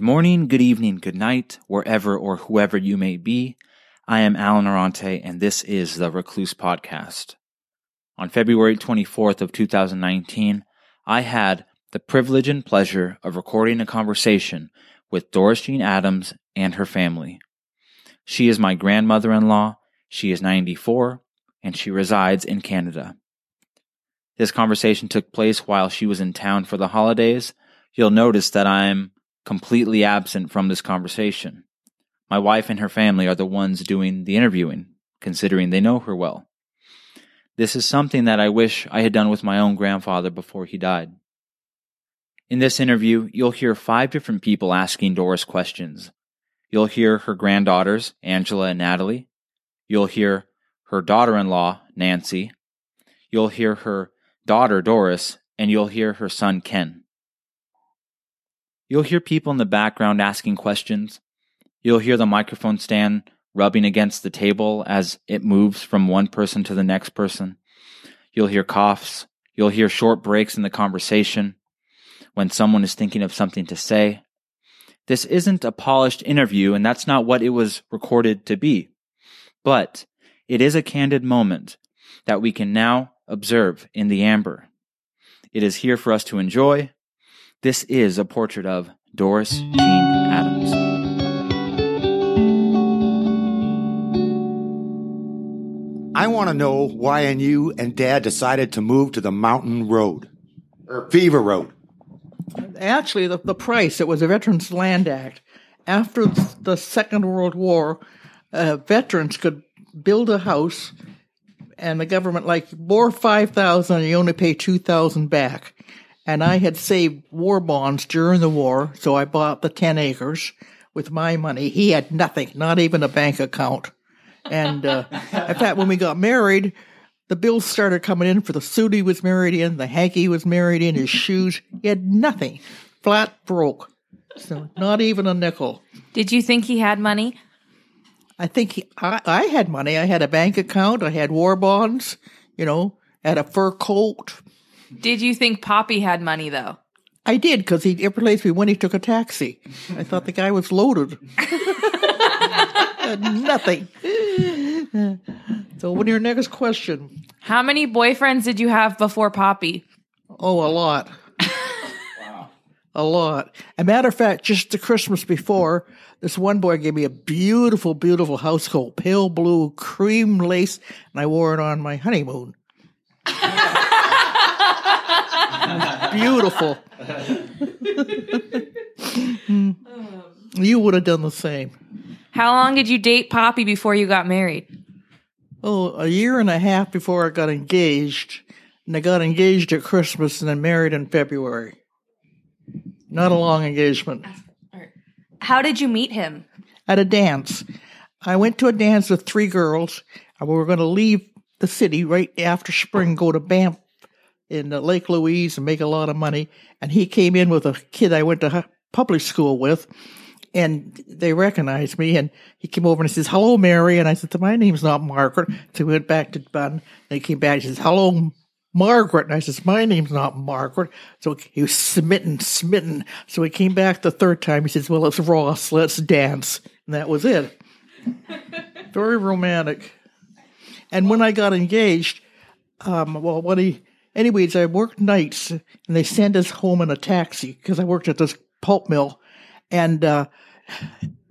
Good morning, good evening, good night, wherever or whoever you may be. I am Alan Arante, and this is the Recluse Podcast. On February 24th of 2019, I had the privilege and pleasure of recording a conversation with Doris Jean Adams and her family. She is my grandmother-in-law, she is 94, and she resides in Canada. This conversation took place while she was in town for the holidays. You'll notice that I'm completely absent from this conversation. My wife and her family are the ones doing the interviewing, considering they know her well. This is something that I wish I had done with my own grandfather before he died. In this interview, you'll hear five different people asking Doris questions. You'll hear her granddaughters, Angela and Natalie. You'll hear her daughter in law, Nancy. You'll hear her daughter, Doris, and you'll hear her son, Ken. You'll hear people in the background asking questions. You'll hear the microphone stand rubbing against the table as it moves from one person to the next person. You'll hear coughs. You'll hear short breaks in the conversation when someone is thinking of something to say. This isn't a polished interview, and that's not what it was recorded to be. But it is a candid moment that we can now observe in the amber. It is here for us to enjoy, this is a portrait of Doris Jean Adams. I want to know why and you and Dad decided to move to the Mountain Road or Fever Road. Actually, the, the price, it was a Veterans Land Act. After the Second World War, uh, veterans could build a house and the government like bore 5000 and you only pay 2000 back and I had saved war bonds during the war, so I bought the 10 acres with my money. He had nothing, not even a bank account. And uh, in fact, when we got married, the bills started coming in for the suit he was married in, the hanky he was married in, his shoes. He had nothing, flat broke. So not even a nickel. Did you think he had money? I think he, I, I had money. I had a bank account. I had war bonds. You know, had a fur coat. Did you think Poppy had money though? I did because he every place we went, he took a taxi. I thought the guy was loaded. Nothing. So, what are your next question? How many boyfriends did you have before Poppy? Oh, a lot. wow. A lot. A matter of fact, just the Christmas before, this one boy gave me a beautiful, beautiful house coat, pale blue, cream lace, and I wore it on my honeymoon. Beautiful. you would have done the same. How long did you date Poppy before you got married? Oh, a year and a half before I got engaged. And I got engaged at Christmas and then married in February. Not a long engagement. How did you meet him? At a dance. I went to a dance with three girls. And we were going to leave the city right after spring, go to Banff in uh, Lake Louise and make a lot of money. And he came in with a kid I went to public school with, and they recognized me. And he came over and he says, "Hello, Mary." And I said, "My name's not Margaret." So we went back to Bun. And he came back. He says, "Hello." Margaret. And I says, my name's not Margaret. So he was smitten, smitten. So he came back the third time. He says, well, it's Ross. Let's dance. And that was it. Very romantic. And when I got engaged, um, well, when he, anyways, I worked nights and they sent us home in a taxi because I worked at this pulp mill. And, uh,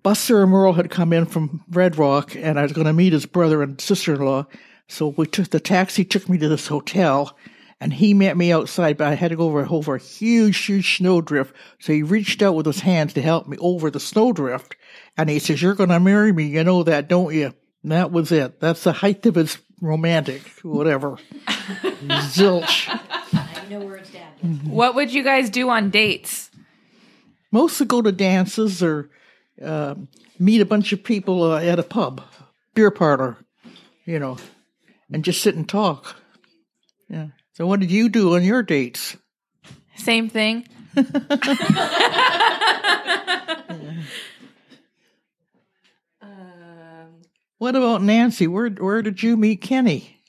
Buster and Merle had come in from Red Rock and I was going to meet his brother and sister in law. So we took the taxi, took me to this hotel, and he met me outside, but I had to go over, over a huge, huge snowdrift. So he reached out with his hands to help me over the snowdrift. And he says, You're going to marry me. You know that, don't you? And that was it. That's the height of his romantic, whatever. Zilch. I know where it's at. What would you guys do on dates? Mostly go to dances or uh, meet a bunch of people uh, at a pub, beer parlor, you know and just sit and talk. Yeah. So what did you do on your dates? Same thing. What about Nancy? Where where did you meet Kenny?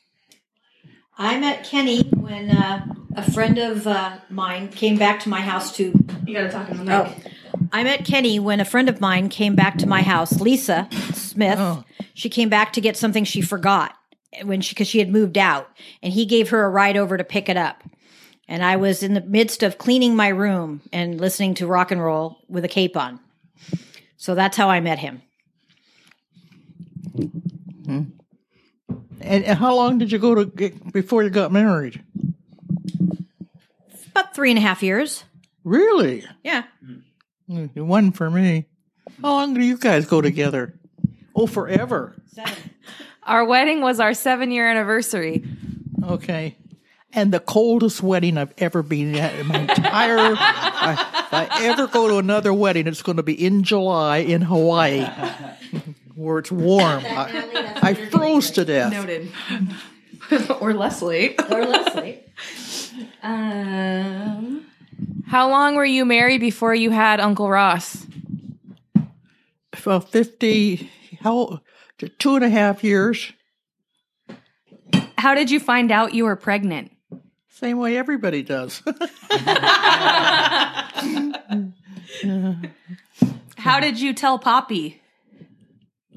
I met Kenny when uh, a friend of uh, mine came back to my house to. You gotta talk in the Oh, I met Kenny when a friend of mine came back to my house, Lisa Smith. Oh. She came back to get something she forgot when she because she had moved out, and he gave her a ride over to pick it up. And I was in the midst of cleaning my room and listening to rock and roll with a cape on. So that's how I met him. And, and how long did you go to get, before you got married? About three and a half years. Really? Yeah. Mm, One for me. How long do you guys go together? Oh, forever. Seven. Our wedding was our seven year anniversary. Okay. And the coldest wedding I've ever been at in my entire. I, if I ever go to another wedding, it's going to be in July in Hawaii, where it's warm. I, I froze to death. Noted. or Leslie. Or Leslie. Um, how long were you married before you had Uncle Ross? For fifty, how two and a half years. How did you find out you were pregnant? Same way everybody does. How did you tell Poppy?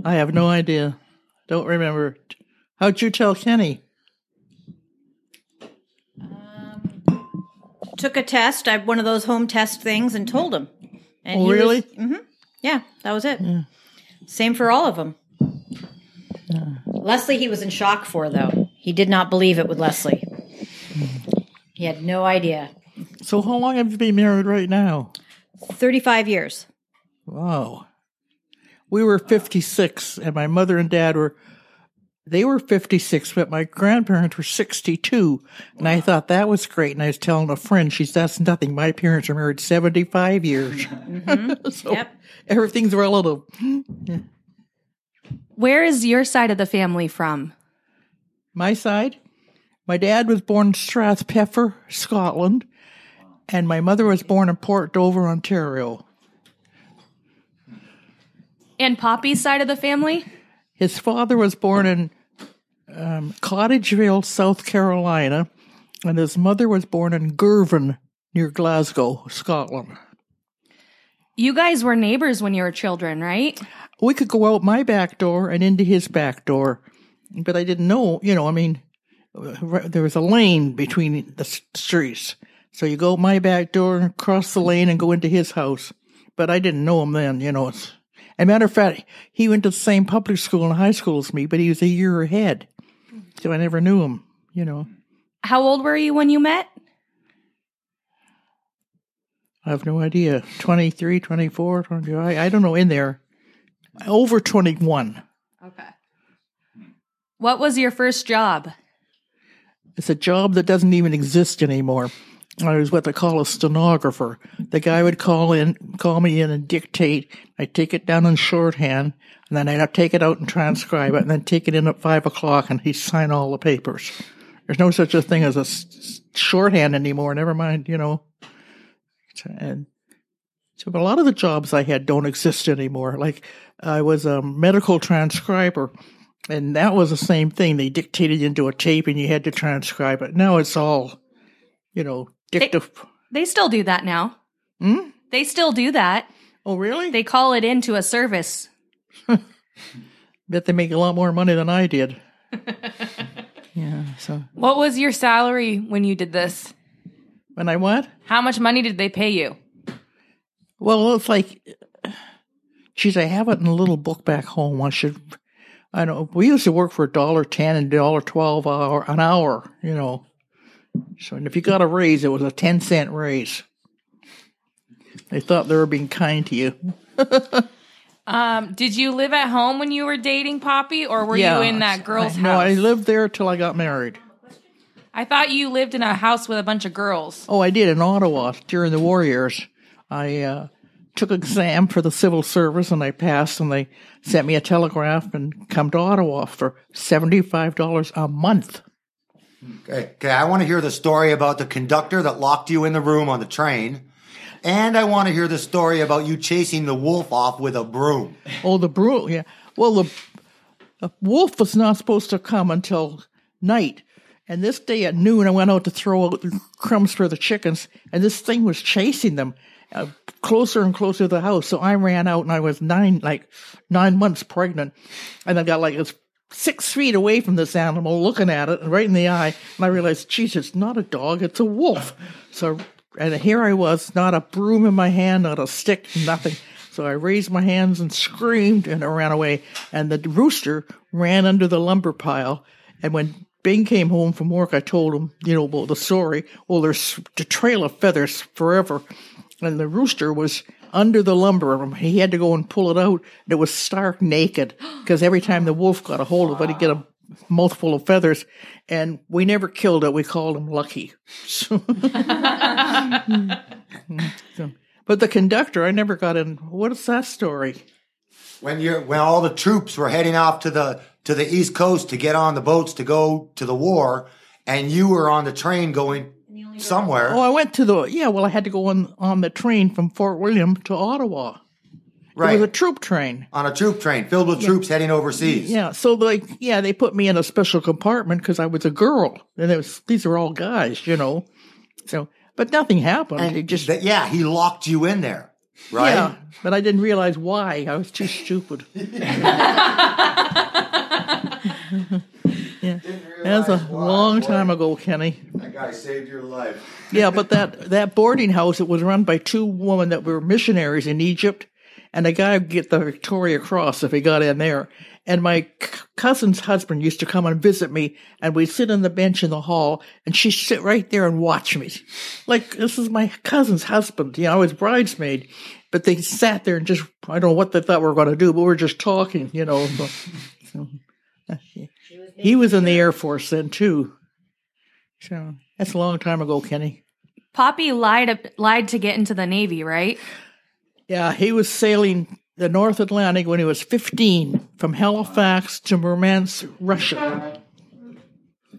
I have no idea. Don't remember. How'd you tell Kenny? Um, took a test, I one of those home test things, and told him. And Oh, really? Mm-hmm. Yeah, that was it. Same for all of them. Leslie, he was in shock for, though. He did not believe it with Leslie. Hmm. He had no idea. So how long have you been married right now? 35 years. Wow. We were 56 and my mother and dad were they were 56 but my grandparents were 62 and I thought that was great and I was telling a friend she's that's nothing my parents are married 75 years. Mm-hmm. so Yep. everything's relative. Where is your side of the family from? My side, my dad was born in Strathpeffer, Scotland, and my mother was born in Port Dover, Ontario. And Poppy's side of the family? His father was born in um, Cottageville, South Carolina, and his mother was born in Girvan, near Glasgow, Scotland. You guys were neighbors when you were children, right? We could go out my back door and into his back door, but I didn't know, you know, I mean, there was a lane between the streets. So you go out my back door, cross the lane, and go into his house. But I didn't know him then, you know. It's, a matter of fact, he went to the same public school and high school as me, but he was a year ahead. So I never knew him, you know. How old were you when you met? I have no idea. 23, 24, 25, I, I don't know, in there. Over 21. Okay. What was your first job? It's a job that doesn't even exist anymore. I was what they call a stenographer. The guy would call in, call me in and dictate. I'd take it down in shorthand, and then I'd take it out and transcribe it, and then take it in at five o'clock, and he'd sign all the papers. There's no such a thing as a shorthand anymore. Never mind, you know. And so, but a lot of the jobs I had don't exist anymore. Like I was a medical transcriber, and that was the same thing. They dictated into a tape, and you had to transcribe it. Now it's all, you know, dictative. They still do that now. Hmm? They still do that. Oh, really? They call it into a service. Bet they make a lot more money than I did. yeah. So What was your salary when you did this? when I what? How much money did they pay you? Well, it's like, geez, I have it in a little book back home. I should. I don't know we used to work for a dollar ten and dollar twelve hour an hour. You know. So, and if you got a raise, it was a ten cent raise. They thought they were being kind to you. Um, did you live at home when you were dating Poppy, or were you in that girl's I, house? No, I lived there till I got married. I thought you lived in a house with a bunch of girls. Oh, I did in Ottawa during the war years. I uh, took exam for the civil service and I passed, and they sent me a telegraph and come to Ottawa for seventy five dollars a month. Okay, okay, I want to hear the story about the conductor that locked you in the room on the train. And I want to hear the story about you chasing the wolf off with a broom. Oh, the broom, yeah. Well, the, the wolf was not supposed to come until night. And this day at noon, I went out to throw out crumbs for the chickens, and this thing was chasing them. uh, closer and closer to the house. So I ran out and I was nine, like nine months pregnant. And I got like it's six feet away from this animal looking at it right in the eye. And I realized, geez, it's not a dog, it's a wolf. So, and here I was, not a broom in my hand, not a stick, nothing. So I raised my hands and screamed and I ran away. And the rooster ran under the lumber pile. And when Bing came home from work, I told him, you know, about the story. Well, there's the trail of feathers forever. And the rooster was under the lumber. room. He had to go and pull it out. And it was stark naked because every time the wolf got a hold of it, he'd get a mouthful of feathers. And we never killed it. We called him Lucky. But the conductor, I never got in. What is that story? When you when all the troops were heading off to the to the East Coast to get on the boats to go to the war, and you were on the train going somewhere. Oh, I went to the yeah. Well, I had to go on on the train from Fort William to Ottawa. right. It was a troop train. on a troop train filled with troops heading overseas. Yeah, so like yeah, they put me in a special compartment because I was a girl, and it was these are all guys, you know. So, but nothing happened. And it just that- yeah, he locked you in there, right? yeah, but I didn't realize why. I was too stupid. yeah, that's a long time ago, Kenny. That guy saved your life. Yeah, but that that boarding house it was run by two women that were missionaries in Egypt, and a guy would get the Victoria Cross if he got in there. And my c- cousin's husband used to come and visit me, and we'd sit on the bench in the hall, and she'd sit right there and watch me, like this is my cousin's husband. You know, I was bridesmaid, but they sat there and just I don't know what they thought we were going to do, but we were just talking, you know. So, so, he was in the Air Force then too. So that's a long time ago, Kenny. Poppy lied lied to get into the Navy, right? Yeah, he was sailing the North Atlantic when he was 15 from Halifax to Murmansk, Russia.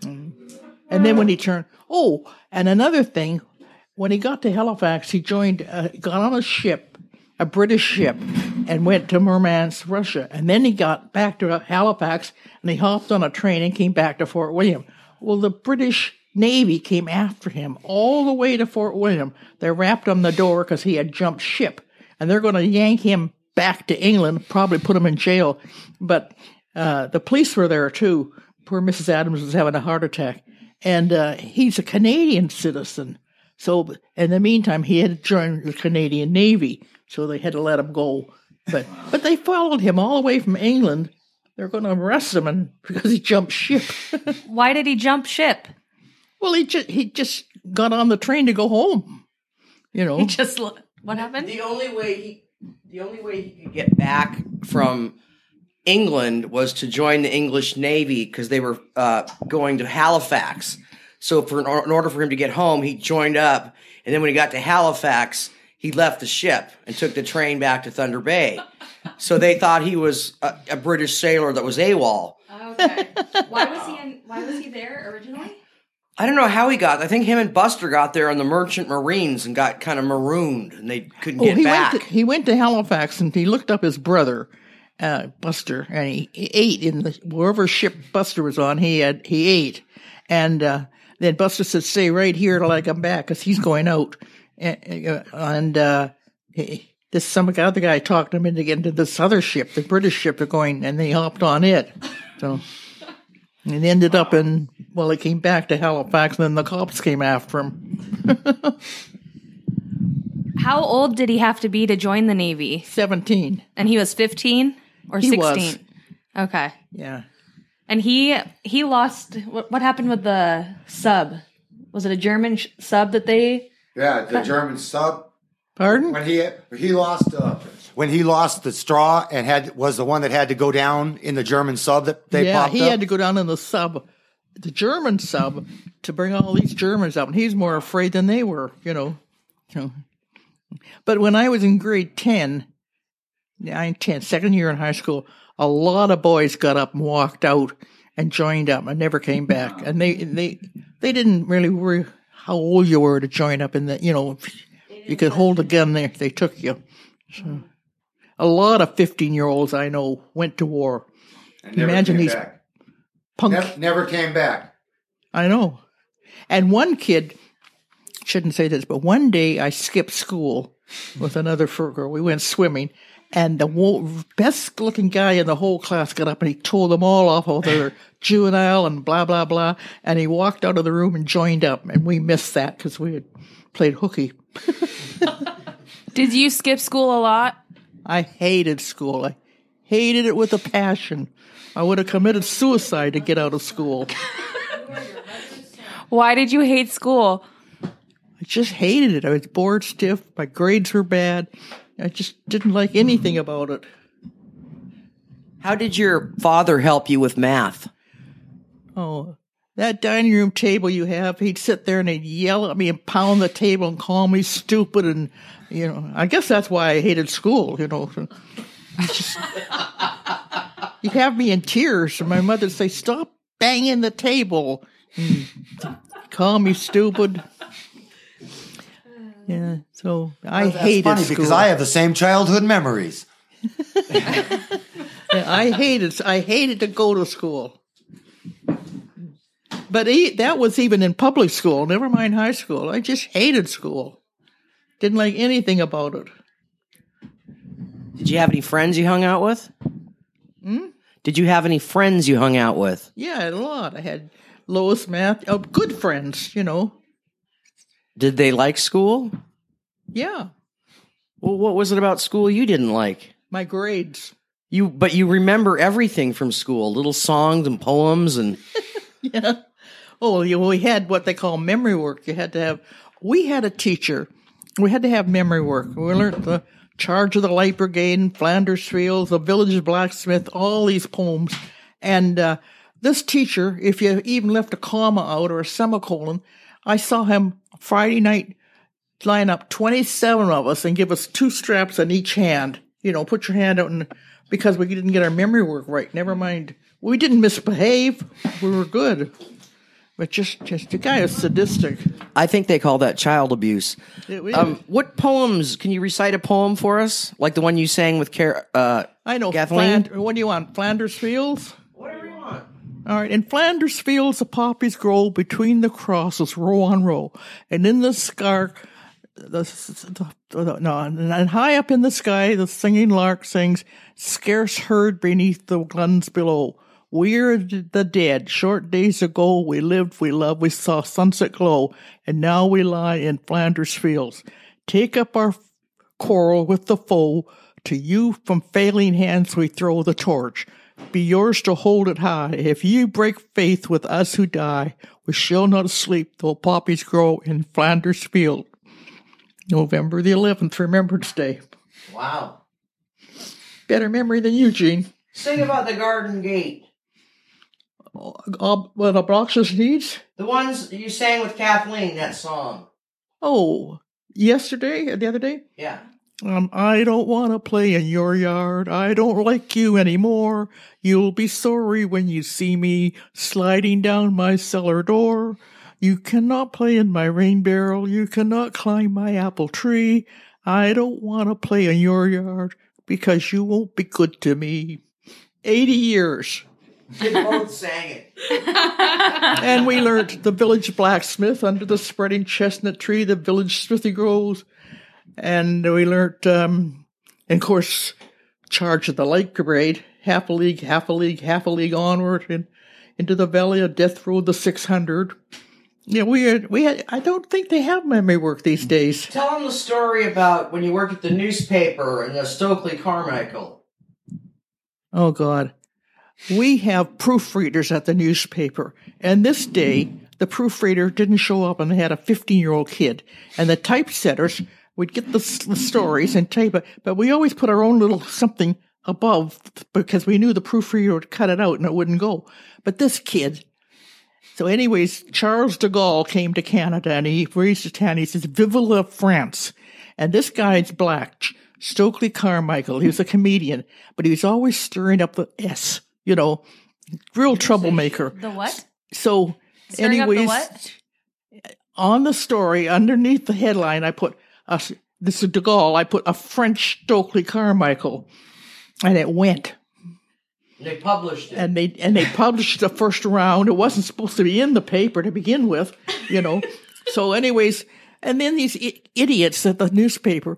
And then when he turned, oh, and another thing, when he got to Halifax, he joined, uh, got on a ship, a British ship, and went to Murmansk, Russia. And then he got back to Halifax and he hopped on a train and came back to Fort William. Well, the British Navy came after him all the way to Fort William. They rapped on the door because he had jumped ship, and they're going to yank him back to England, probably put him in jail. But uh, the police were there too. Poor Mrs. Adams was having a heart attack, and uh, he's a Canadian citizen. So in the meantime, he had joined the Canadian Navy, so they had to let him go. But but they followed him all the way from England. They're going to arrest him and, because he jumped ship. Why did he jump ship? Well, he just he just got on the train to go home. You know, He just what happened? The only way he, the only way he could get back from England was to join the English Navy because they were uh, going to Halifax. So, for in order for him to get home, he joined up, and then when he got to Halifax, he left the ship and took the train back to Thunder Bay. So they thought he was a, a British sailor that was AWOL. Okay. Why was he in, why was he there originally? I don't know how he got. I think him and Buster got there on the Merchant Marines and got kind of marooned, and they couldn't oh, get he back. went to, he went to Halifax and he looked up his brother, uh, Buster, and he, he ate in the wherever ship Buster was on. He had he ate, and uh, then Buster said, "Stay right here till I come back, because he's going out." And, uh, he, this some other guy talked him into getting to this other ship, the British ship, they're going, and they hopped on it. So. It ended up in, well, it came back to Halifax, and then the cops came after him. How old did he have to be to join the Navy? 17. And he was 15 or He 16? Okay. Yeah. And he he lost what, what happened with the sub? Was it a German sh- sub that they Yeah, the German sub Pardon? when he he lost uh, when he lost the straw and had was the one that had to go down in the German sub that they yeah, popped he up. had to go down in the sub, the German sub, to bring all these Germans up, and he's more afraid than they were, you know. So, but when I was in grade 10, nine, 10, second year in high school, a lot of boys got up and walked out and joined up and never came back. And they, they, they didn't really worry how old you were to join up in the, you know, you could hold a gun there if they took you. So, a lot of 15 year olds I know went to war. And never imagine came these back. Punk Never, never came back. I know. And one kid, shouldn't say this, but one day I skipped school with another fur girl. We went swimming, and the best looking guy in the whole class got up and he tore them all off how they're juvenile and blah blah blah. And he walked out of the room and joined up, and we missed that because we had played hooky. Did you skip school a lot? I hated school. I hated it with a passion. I would have committed suicide to get out of school. Why did you hate school? I just hated it. I was bored stiff. My grades were bad. I just didn't like anything about it. How did your father help you with math? Oh, that dining room table you have, he'd sit there and he'd yell at me and pound the table and call me stupid. And, you know, I guess that's why I hated school, you know. Just, he'd have me in tears. And my mother'd say, Stop banging the table. And call me stupid. Yeah, so I That's hated funny school. because I have the same childhood memories. Yeah, I hated I hated to go to school. But e that was even in public school, never mind high school. I just hated school. Didn't like anything about it. Did you have any friends you hung out with? Hmm? Did you have any friends you hung out with? Yeah, a lot. I had Lois Math, oh, good friends, you know. Did they like school? Yeah, Well, what was it about school you didn't like? my grades. You, but you remember everything from school, little songs and poems and Yeah. Oh, you, we had what they call memory work. You had to have. We had a teacher. We had to have memory work. We learned the Charge of the Light Brigade and Flanders Fields, the Village Blacksmith, all these poems. And uh, this teacher, if you even left a comma out or a semicolon, I saw him Friday night line up 27 of us and give us two straps on each hand. You know, put your hand out and because we didn't get our memory work right. Never mind. We didn't misbehave. We were good. But just, just the guy is sadistic. I think they call that child abuse. Um, what poems? Can you recite a poem for us, like the one you sang with Car- uh, I know. Kathleen? Fland- what do you want? Flanders Fields? All right. In Flanders Fields, the poppies grow between the crosses, row on row. And in the scar, the, the, the- no, and high up in the sky, the singing lark sings, scarce heard beneath the guns below. We're the dead. Short days ago, we lived, we loved, we saw sunset glow, and now we lie in Flanders Fields. Take up our quarrel with the foe. To you from failing hands we throw the torch. Be yours to hold it high. If you break faith with us who die, we shall not sleep though poppies grow in Flanders Field. November the 11th, Remembrance Day. Wow. Better memory than you, Eugene. Sing about the garden gate. Uh, what obnoxious needs? The ones you sang with Kathleen, that song. Oh, yesterday, the other day? Yeah. Um, I don't want to play in your yard. I don't like you anymore. You'll be sorry when you see me sliding down my cellar door. You cannot play in my rain barrel. You cannot climb my apple tree. I don't want to play in your yard because you won't be good to me. 80 years. They both sang it. and we learned the village blacksmith under the spreading chestnut tree, the village smithy grows. And we learned, um, and of course, charge of the light brigade, half a league, half a league, half a league onward, and into the valley of death rode, the 600. Yeah, we had, we had, I don't think they have memory work these days. Tell them the story about when you worked at the newspaper in the Stokely Carmichael. Oh God. We have proofreaders at the newspaper. And this day, the proofreader didn't show up and they had a 15 year old kid. And the typesetters would get the, the stories and type it, but we always put our own little something above because we knew the proofreader would cut it out and it wouldn't go. But this kid, so anyways, Charles de Gaulle came to Canada and he raised his hand. He says, Vive la France. And this guy's black, Stokely Carmichael. He was a comedian, but he was always stirring up the S, you know, real troublemaker. The what? So Stirring anyways, what? on the story, underneath the headline, I put, a, this is de Gaulle, I put a French Stokely Carmichael. And it went They published it. and they and they published the first round. It wasn't supposed to be in the paper to begin with, you know. so, anyways, And then these I- idiots at the newspaper,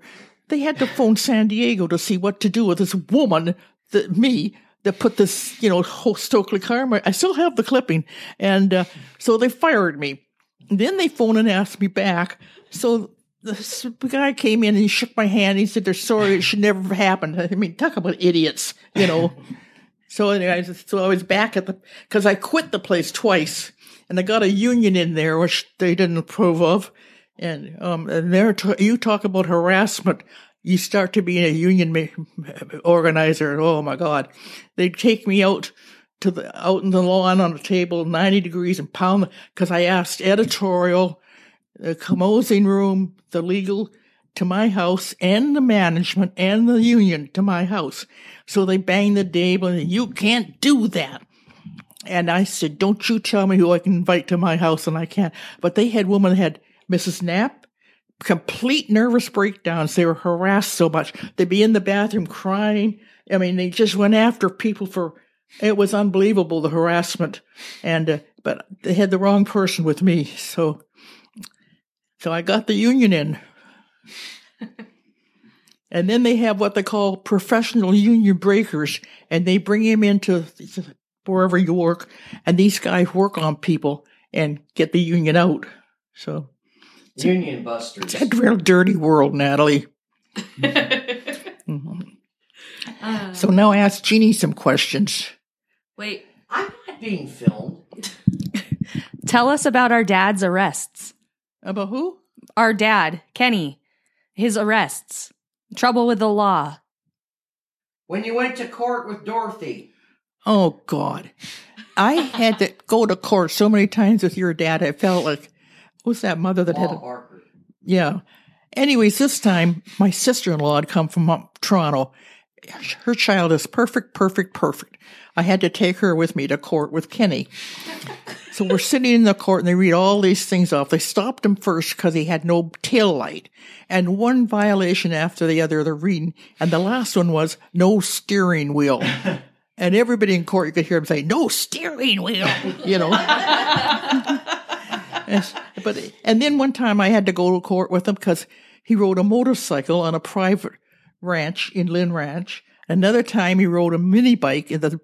they had to phone San Diego to see what to do with this woman, that me, that put this, you know, whole Stokely Carmichael. I still have the clipping. And uh, so they fired me. Then they phoned and asked me back. So this guy came in and he shook my hand. He said, they're sorry. It should never have happened. I mean, talk about idiots, you know. so anyway, so I was back at the, cause I quit the place twice and I got a union in there, which they didn't approve of. And, um, and there, t- you talk about harassment. You start to be a union ma- organizer. and Oh my God. They'd take me out to the, out in the lawn on a table, 90 degrees and pound, cause I asked editorial, the composing room, the legal to my house and the management and the union to my house. So they banged the table and you can't do that. And I said, don't you tell me who I can invite to my house and I can't. But they had women that had Mrs. Knapp, complete nervous breakdowns. They were harassed so much. They'd be in the bathroom crying. I mean, they just went after people for, it was unbelievable, the harassment. And, uh, but they had the wrong person with me. So, so I got the union in. and then they have what they call professional union breakers, and they bring him into wherever you work, and these guys work on people and get the union out. So Union busters. it's a real dirty world, Natalie. Mhm. So now I ask Jeannie some questions. Wait. I'm not being filmed. Tell us about our dad's arrests. About who? Our dad, Kenny, his arrests. Trouble with the law. When you went to court with Dorothy. Oh God. I had to go to court so many times with your dad. I felt like who's that mother that had a, Barker. yeah. Anyways, this time my sister-in-law had come from up Toronto. Her child is perfect, perfect, perfect. I had to take her with me to court with Kenny. So we're sitting in the court and they read all these things off. They stopped him first because he had no tail light and one violation after the other they're reading. And the last one was no steering wheel. And everybody in court, you could hear him say, no steering wheel, you know. But, and then one time I had to go to court with him because he rode a motorcycle on a private ranch in Lynn Ranch. Another time he rode a mini bike in the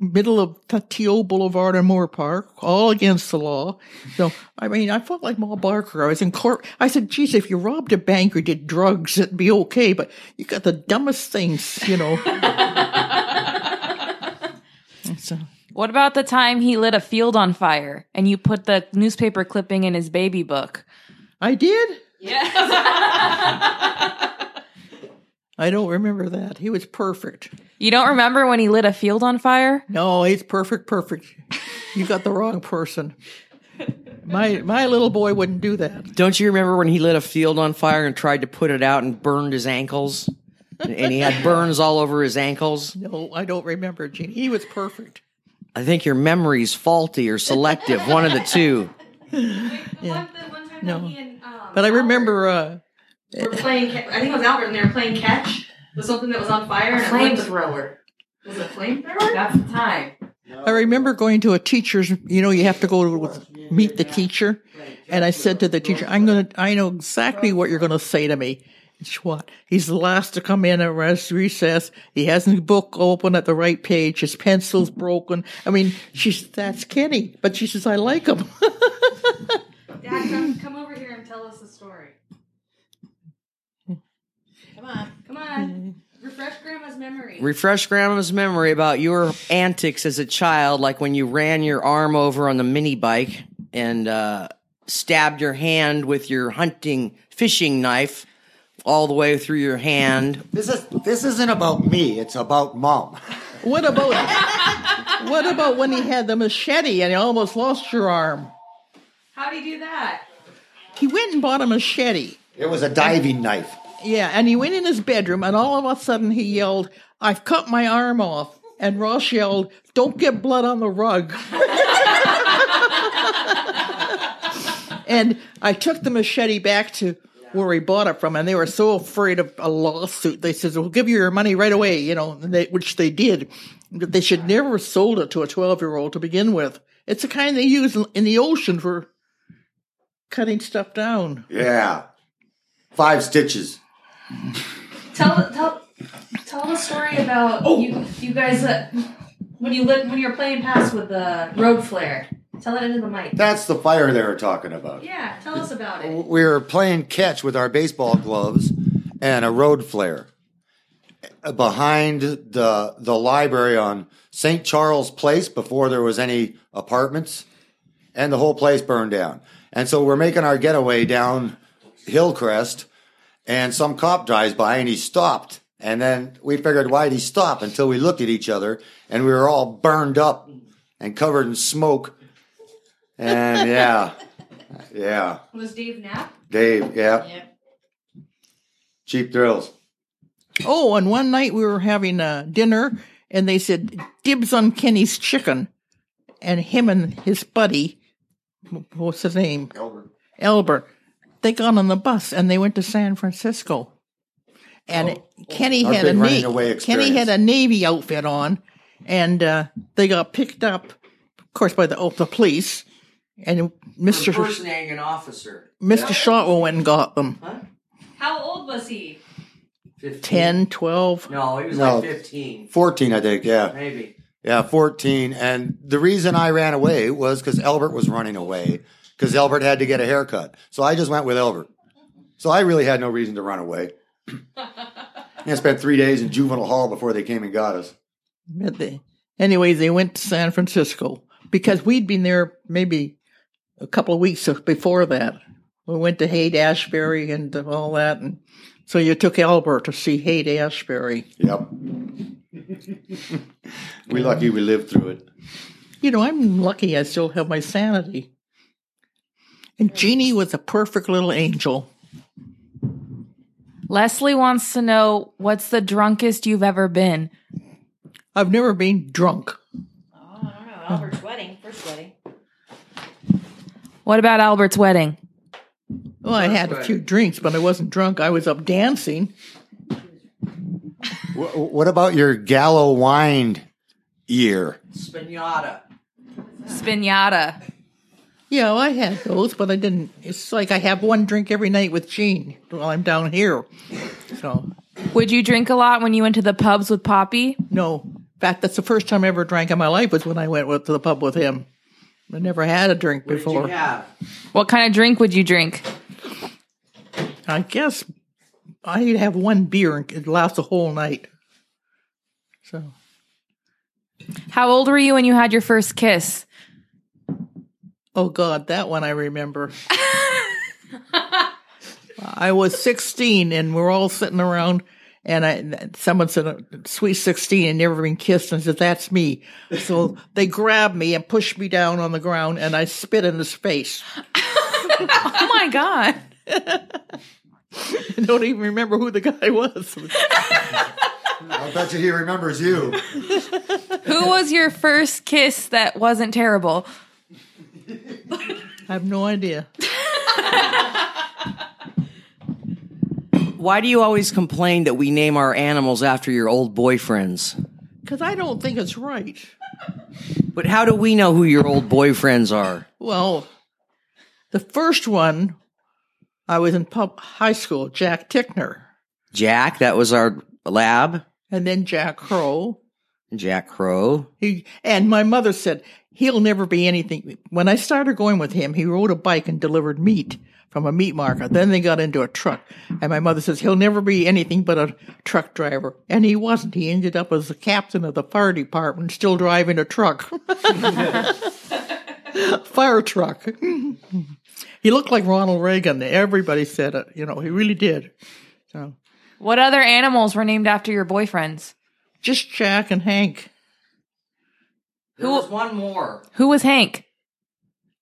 middle of Tatio Boulevard and Moorpark, all against the law. So, I mean, I felt like Ma Barker. I was in court. I said, geez, if you robbed a bank or did drugs, it'd be okay, but you got the dumbest things, you know. so, What about the time he lit a field on fire and you put the newspaper clipping in his baby book? I did? Yes. I don't remember that. He was perfect. You don't remember when he lit a field on fire? No, he's perfect, perfect. You got the wrong person. My my little boy wouldn't do that. Don't you remember when he lit a field on fire and tried to put it out and burned his ankles? and he had burns all over his ankles? No, I don't remember, Gene. He was perfect. I think your memory's faulty or selective, one of the two. Yeah. No. But I remember uh We're playing. I think it was Albert, and they were playing catch with something that was on fire. And it Flamethrower. Was it a flamethrower? That's the time. I remember going to a teacher's, you know, you have to go to meet the teacher. And I said to the teacher, I'm going to, I know exactly what you're going to say to me. It's what? He's the last to come in at res- recess. He has his book open at the right page. His pencil's broken. I mean, she's, that's Kenny. But she says, I like him. Dad, come, come over here and tell us the story. Come on. Come on. Refresh Grandma's memory. Refresh Grandma's memory about your antics as a child, like when you ran your arm over on the mini bike and uh, stabbed your hand with your hunting fishing knife all the way through your hand. This is this isn't about me. It's about mom. what about, what about when he had the machete and he almost lost your arm? How do you do that? He went and bought a machete. It was a diving knife. Yeah, and he went in his bedroom, and all of a sudden he yelled, I've cut my arm off. And Ross yelled, Don't get blood on the rug. and I took the machete back to where he bought it from, and they were so afraid of a lawsuit. They said, We'll give you your money right away, you know, they, which they did. They should never have sold it to a 12 year old to begin with. It's the kind they use in the ocean for cutting stuff down. Yeah. Five stitches. Tell tell tell the story about you you guys uh, when you lit when you were playing pass with the road flare. Tell it into the mic. That's the fire they were talking about. Yeah, tell us about it. We were playing catch with our baseball gloves and a road flare behind the the library on St. Charles Place before there was any apartments, and the whole place burned down. And so we're making our getaway down Hillcrest, and some cop drives by and he stopped. And then we figured why'd he stop until we looked at each other and we were all burned up and covered in smoke. And yeah, yeah, Was Dave Knapp? Dave, yeah, cheap thrills. Oh, and one night we were having uh, dinner, and they said dibs on Kenny's chicken, and him and his buddy, what's his name, Elbert. Elbert, they got on the bus and they went to San Francisco. And Kenny Our had a na- away Kenny had a navy outfit on, and uh, they got picked up, of course, by the oh, the police. And Mister Impersonating an officer. Mister Shotwell went and got them. How old was he? 15. 10, 12. No, he was No. like 15. 14, I think, yeah. Maybe. Yeah, 14. And the reason I ran away was because Albert was running away because Albert had to get a haircut. So I just went with Albert. So I really had no reason to run away. I spent three days in juvenile hall before they came and got us. But they, anyways, they went to San Francisco because we'd been there maybe a couple of weeks before that. We went to Haight Ashbury and all that, and so you took Albert to see Haight Ashbury. Yep. We're lucky we lived through it. You know, I'm lucky I still have my sanity. And Jeannie was a perfect little angel. Leslie wants to know what's the drunkest you've ever been. I've never been drunk. Oh, I don't know. Albert's wedding, first wedding. What about Albert's wedding? Well, I had a few drinks, but I wasn't drunk. I was up dancing. Wh- what about your gallo wine year? Spañada. Spañada. Yeah, well, I had those, but I didn't. It's like I have one drink every night with Jean while I'm down here. So, Would you drink a lot when you went to the pubs with Poppy? no. In fact, that's the first time I ever drank in my life was when I went with, to the pub with him. I never had a drink What did before. you have? What kind of drink would you drink? I guess I'd have one beer and it lasts last the whole night. So, How old were you when you had your first kiss? Oh God, that one I remember. I was 16 and we're all sitting around and I, someone said, sweet 16 and never been kissed. And I said, that's me. So they grabbed me and pushed me down on the ground and I spit in his face. Oh my God. I don't even remember who the guy was. I bet you he remembers you. Who was your first kiss that wasn't terrible? I have no idea. Why do you always complain that we name our animals after your old boyfriends? Because I don't think it's right. But how do we know who your old boyfriends are? Well, the first one, I was in pub, high school, Jack Tickner, Jack, that was our lab. and then Jack Crow. Jack Crow. He and my mother said he'll never be anything. When I started going with him, he rode a bike and delivered meat from a meat market. Then they got into a truck, and my mother says he'll never be anything but a truck driver, and he wasn't. He ended up as the captain of the fire department, still driving a truck, fire truck. he looked like Ronald Reagan. Everybody said it. You know, he really did. So What other animals were named after your boyfriends? just Jack and Hank. There was one more. Who was Hank?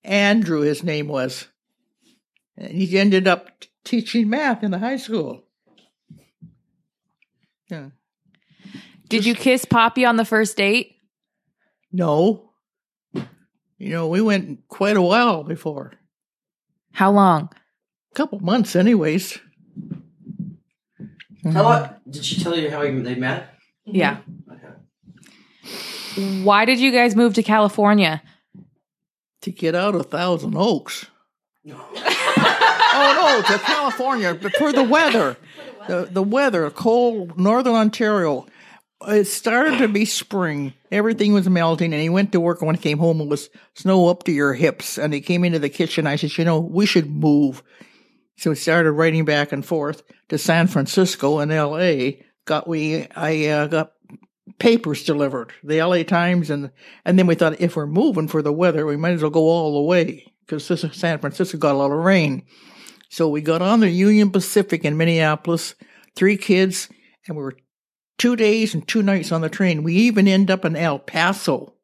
Andrew, his name was. And he ended up t- teaching math in the high school. Yeah. Did you kiss Poppy on the first date? No. You know, we went quite a while before. How long? A couple months, anyways. How, did she tell you how they met? Yeah. Why did you guys move to California? To get out of Thousand Oaks. oh no, to California for the weather. The the weather, cold northern Ontario. It started to be spring. Everything was melting, and he went to work. And when he came home, it was snow up to your hips. And he came into the kitchen. I said, "You know, we should move." So we started writing back and forth to San Francisco and L.A. Got we I uh, got papers delivered, the L.A. Times, and and then we thought if we're moving for the weather, we might as well go all the way because San Francisco got a lot of rain. So we got on the Union Pacific in Minneapolis, three kids, and we were two days and two nights on the train. We even end up in El Paso.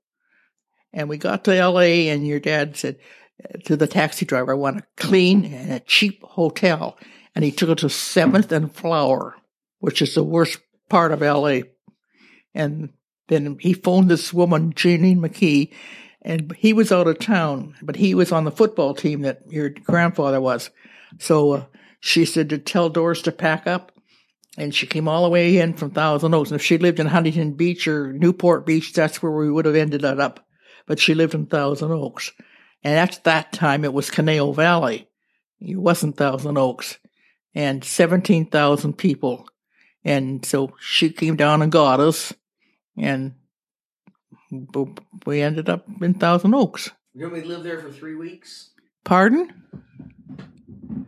And we got to LA and your dad said uh, to the taxi driver, I want a clean and a cheap hotel. And he took us to Seventh and Flower, which is the worst part of LA. And then he phoned this woman, Janine McKee, and he was out of town, but he was on the football team that your grandfather was. So uh, she said to tell Doris to pack up, and she came all the way in from Thousand Oaks. And if she lived in Huntington Beach or Newport Beach, that's where we would have ended up. But she lived in Thousand Oaks, and at that time it was Conejo Valley. It wasn't Thousand Oaks, and seventeen thousand people. And so she came down and got us, and we ended up in Thousand Oaks. Didn't we live there for three weeks? Pardon?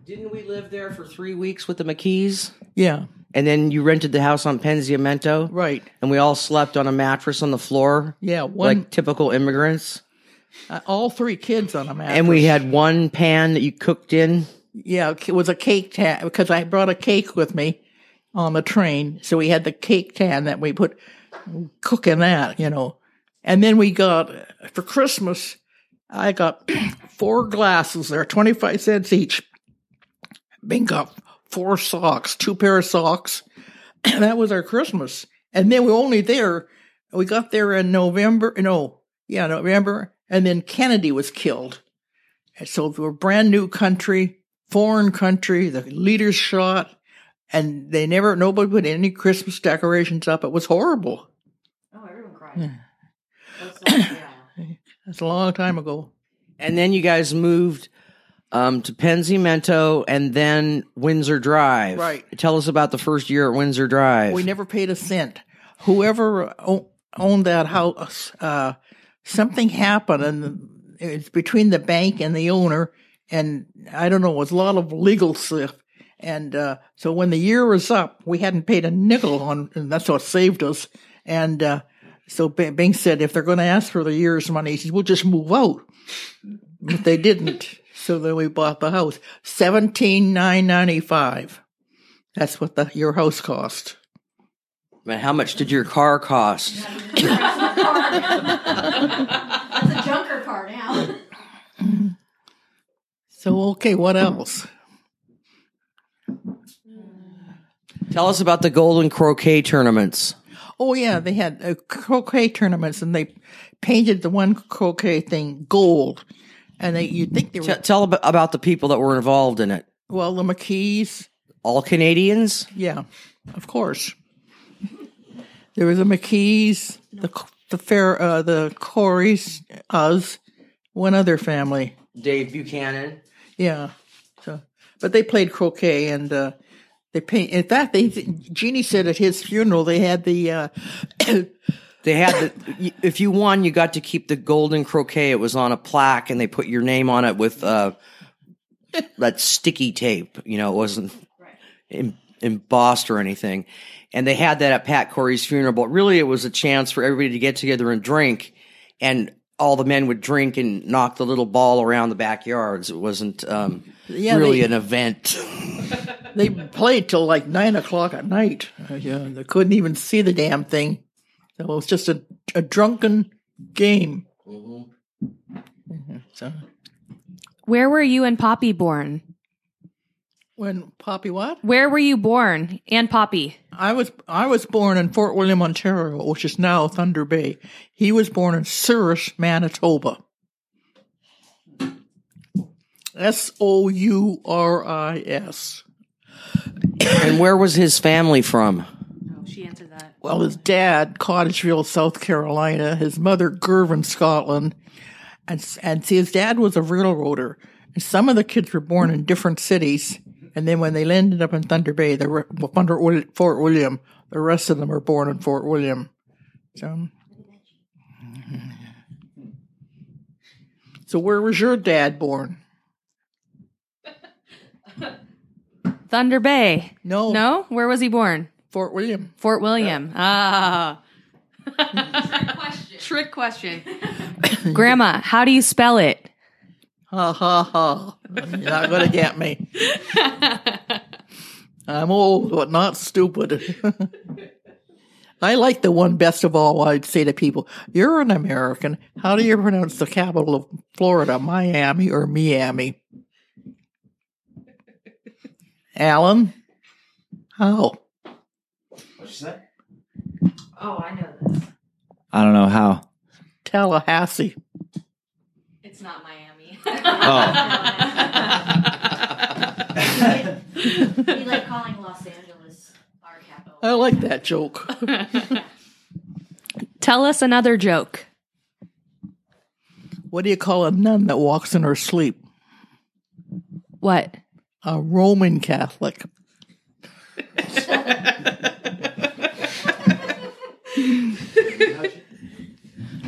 Didn't we live there for three weeks with the McKees? Yeah, And then you rented the house on Penziamento, right. and we all slept on a mattress on the floor, Yeah, one, like typical immigrants. uh, all three kids on a mattress. And we had one pan that you cooked in. Yeah, it was a cake tan because I brought a cake with me on the train. So we had the cake tan that we put cook in that, you know. And then we got for Christmas, I got four glasses there, 25 cents each. Bing got four socks, two pair of socks. And that was our Christmas. And then we were only there, we got there in November, no, yeah, November. And then Kennedy was killed. And so we were brand new country, foreign country, the leaders shot, and they never, nobody put any Christmas decorations up. It was horrible. Oh, everyone cried. That's a long time ago. And then you guys moved um, to Penziamento and then Windsor Drive. Right. Tell us about the first year at Windsor Drive. We never paid a cent. Whoever owned that house, uh, something happened, and it's between the bank and the owner, and I don't know, it was a lot of legal stuff. And uh, so when the year was up, we hadn't paid a nickel on, and that's what saved us. And uh, so B- Bing said, if they're going to ask for the year's money, he says, we'll just move out. But they didn't. So then we bought the house, seventeen nine ninety five. That's what the your house cost. Man, how much did your car cost? That's a junker car now. So okay, what else? Tell us about the Golden Croquet tournaments. Oh yeah, they had uh, croquet tournaments, and they painted the one croquet thing gold. And they, you'd think they were T- tell ab- about the people that were involved in it. well, the McKees, All Canadians? yeah, of course. There was the McKees, the the fair, uh, the Coreys, us, one other family. Dave Buchanan. Yeah. So, but they played croquet and uh, they paint. In fact, they Jeannie said at his funeral they had the uh, They had the, if you won, you got to keep the golden croquet. It was on a plaque and they put your name on it with, uh, that sticky tape. You know, it wasn't em- embossed or anything. And they had that at Pat Corey's funeral, but really it was a chance for everybody to get together and drink. And all the men would drink and knock the little ball around the backyards. It wasn't, um, Yeah, really they- an event. they played till like nine o'clock at night. Uh, yeah, they couldn't even see the damn thing. So it was just a, a drunken game. Mhm. So Where were you and Poppy born? When Poppy what? Where were you born and Poppy? I was I was born in Fort William, Ontario, which is now Thunder Bay. He was born in Souris, Manitoba. S O U R I S. and where was his family from? Oh, she answered that. Well, his dad, Cottageville, South Carolina. His mother, Girvan, Scotland. And, and see, his dad was a railroader. And some of the kids were born in different cities, and then when they landed up in Thunder Bay, the re- under Fort William, the rest of them were born in Fort William. So, so where was your dad born? Thunder Bay. No, No? Where was he born? Fort William. Fort William. Ah. Trick question. Trick question. Grandma, how do you spell it? Ha ha ha! You're not gonna get me. I'm old, but not stupid. I like the one best of all. I'd say to people, "You're an American. How do you pronounce the capital of Florida, Miami or Miami?" Alan, how? What'd you say? Oh, I know this. I don't know how. Tallahassee. It's not Miami. Oh. We like calling Los Angeles our capital. I like that joke. Tell us another joke. What do you call a nun that walks in her sleep? What? A Roman Catholic.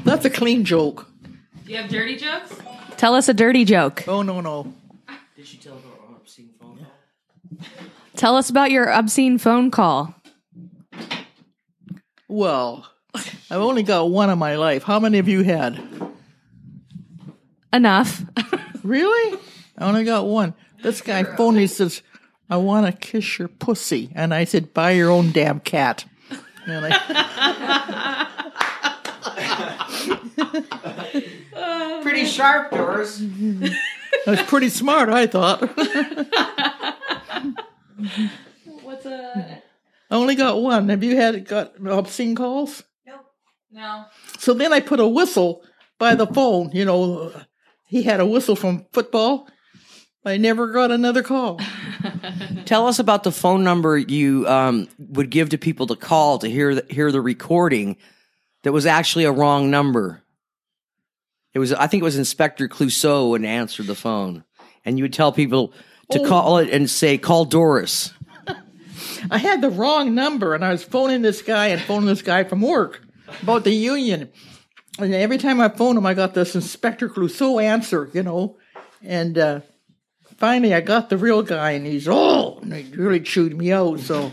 That's a clean joke. Do you have dirty jokes? Tell us a dirty joke. Oh no no. Did she tell her obscene phone call? Tell us about your obscene phone call. Well, I've only got one in my life. How many of you had? Enough. Really? I only got one. This guy phoned me says, "I want to kiss your pussy," and I said, "Buy your own damn cat." And I, Pretty sharp, Doris. That's pretty smart, I thought. What's a I only got one. Have you had got obscene calls? no? So then I put a whistle by the phone. You know, he had a whistle from football. I never got another call. Tell us about the phone number you um, would give to people to call to hear the, hear the recording that was actually a wrong number. It was, I think it was Inspector Clouseau and answered the phone, and you would tell people to Oh. call it and say, "Call Doris." I had the wrong number, and I was phoning this guy and phoning this guy from work about the union. And every time I phoned him, I got this Inspector Clouseau answer, you know. And uh, finally, I got the real guy, and he's oh, and he really chewed me out. So,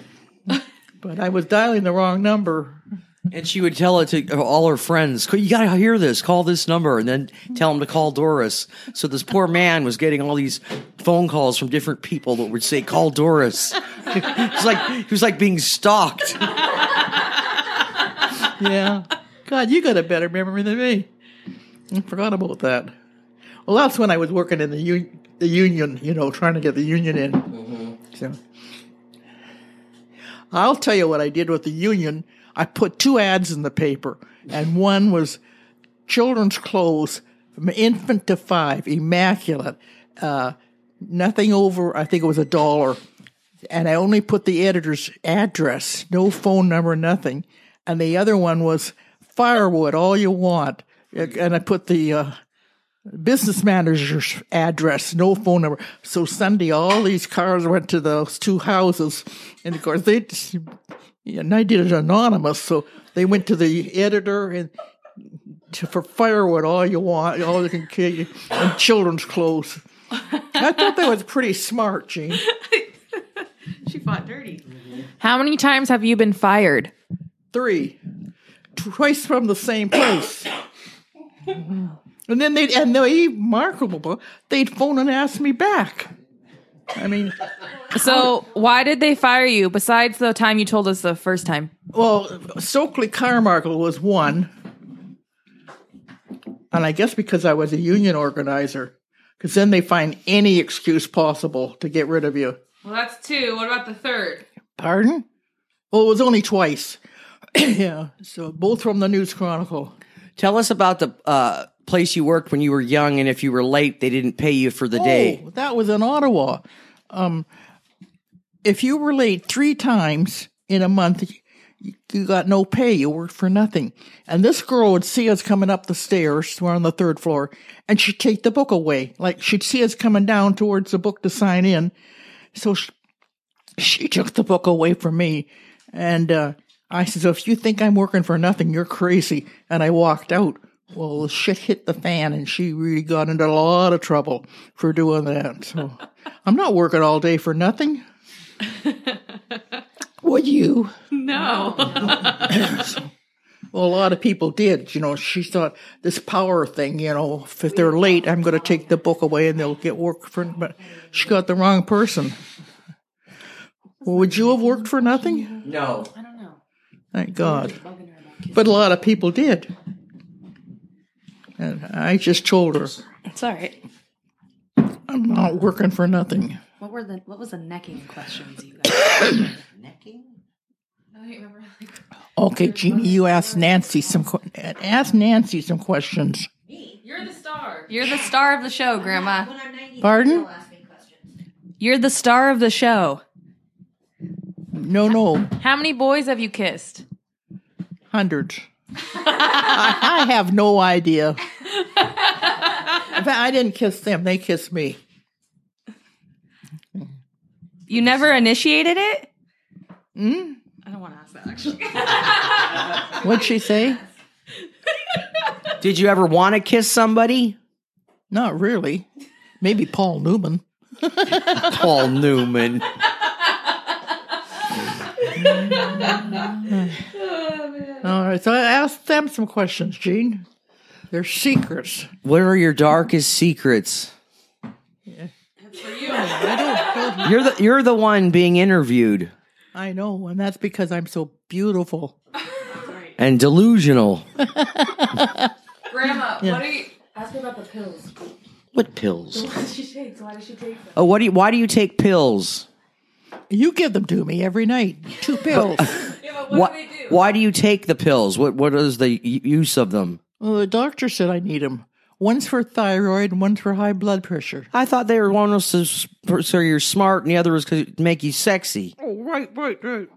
but I was dialing the wrong number. And she would tell it to all her friends. You got to hear this. Call this number, and then tell them to call Doris. So this poor man was getting all these phone calls from different people that would say, "Call Doris." It's like he was like being stalked. Yeah. God, you got a better memory than me. I forgot about that. Well, that's when I was working in the un- the union, you know, trying to get the union in. Mm-hmm. So, I'll tell you what I did with the union. I put two ads in the paper, and one was children's clothes from infant to five, immaculate, uh, nothing over. I think it was a dollar, and I only put the editor's address, no phone number, nothing. And the other one was firewood, all you want, and I put the uh, business manager's address, no phone number. So Sunday, all these cars went to those two houses, and of course they, and I did it anonymous. So they went to the editor and to, for firewood, all you want, all you can get, and children's clothes. I thought that was pretty smart, Gene. She fought dirty. How many times have you been fired? Three, twice from the same place. And then they'd, and they remarkable, they'd phone and ask me back. I mean, So why did they fire you? Besides the time you told us the first time. well, Stokely Carmichael was one. And I guess because I was a union organizer, because then they find any excuse possible to get rid of you. Well, that's two. What about the third? Pardon? Well, it was only twice. yeah, so both from the News Chronicle. Tell us about the uh, place you worked when you were young, and if you were late, they didn't pay you for the day. Oh, that was in Ottawa. Um, if you were late three times in a month, you got no pay. You worked for nothing. And this girl would see us coming up the stairs. We're on the third floor and she'd take the book away. Like she'd see us coming down towards the book to sign in. So she, she took the book away from me. And, uh, I said, if you think I'm working for nothing, you're crazy. And I walked out. Well, the shit hit the fan and she really got into a lot of trouble for doing that. So I'm not working all day for nothing. Would you? No. Well, a lot of people did. You know, she thought this power thing, you know, if they're late, I'm going to take the book away and they'll get work for, but she got the wrong person. Well, would you have worked for nothing? No. I don't know. Thank God. But a lot of people did. And I just told her, It's all right. I'm not working for nothing. What were the what was the necking questions you guys? Necking? I don't remember. Like, Okay, Jeannie, you asked Nancy some, que- ask Nancy some questions. Me. You're the star. You're the star of the show, Grandma. Pardon? You're the star of the show. No, no, How many boys have you kissed? hundreds. I, I have no idea. In fact, I didn't kiss them; they kissed me. You never initiated it? Hmm? I don't want to ask that actually. What'd she say? Did you ever want to kiss somebody? Not really. Maybe Paul Newman. Paul Newman. All right, so I asked them some questions, Gene. They're secrets. What are your darkest secrets? Yeah. For you. You're the you're the one being interviewed I know, and that's because I'm so beautiful. and delusional. Grandma, what are you? Ask her about the pills. What pills? What does she take? Why does she take them? Oh, what do you, why do you take pills? You give them to me every night. Two pills. Yeah, but what Why, do they do? why do you take the pills? What what is the use of them? well, the doctor said I need them. One's for thyroid and one's for high blood pressure. I thought they were one was to, so you're smart, and the other was to make you sexy. Oh, right, right, right.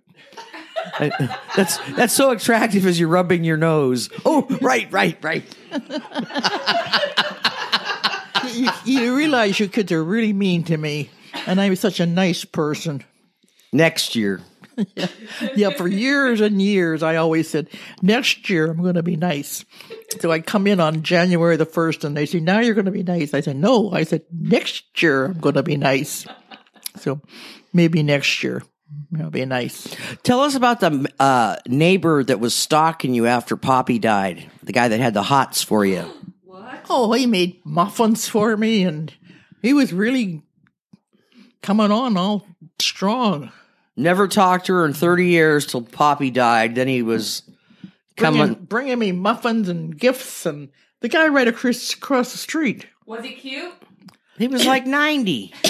That's that's so attractive as you're rubbing your nose. Oh, right, right, right. You, you realize your kids are really mean to me, and I'm such a nice person. Next year, Yeah, for years and years, I always said, next year I'm going to be nice. So I come in on January the 1st and they say, now you're going to be nice. I said, no. I said, next year I'm going to be nice. So maybe next year I'll be nice. tell us about the uh, neighbor that was stalking you after Poppy died. The guy that had the hots for you. What? Oh, he made muffins for me and he was really coming on all strong. Never talked to her in 30 years till Poppy died. Then he was Bringing, coming. bringing me muffins and gifts and the guy right across, across the street. Was he cute? He was like 90.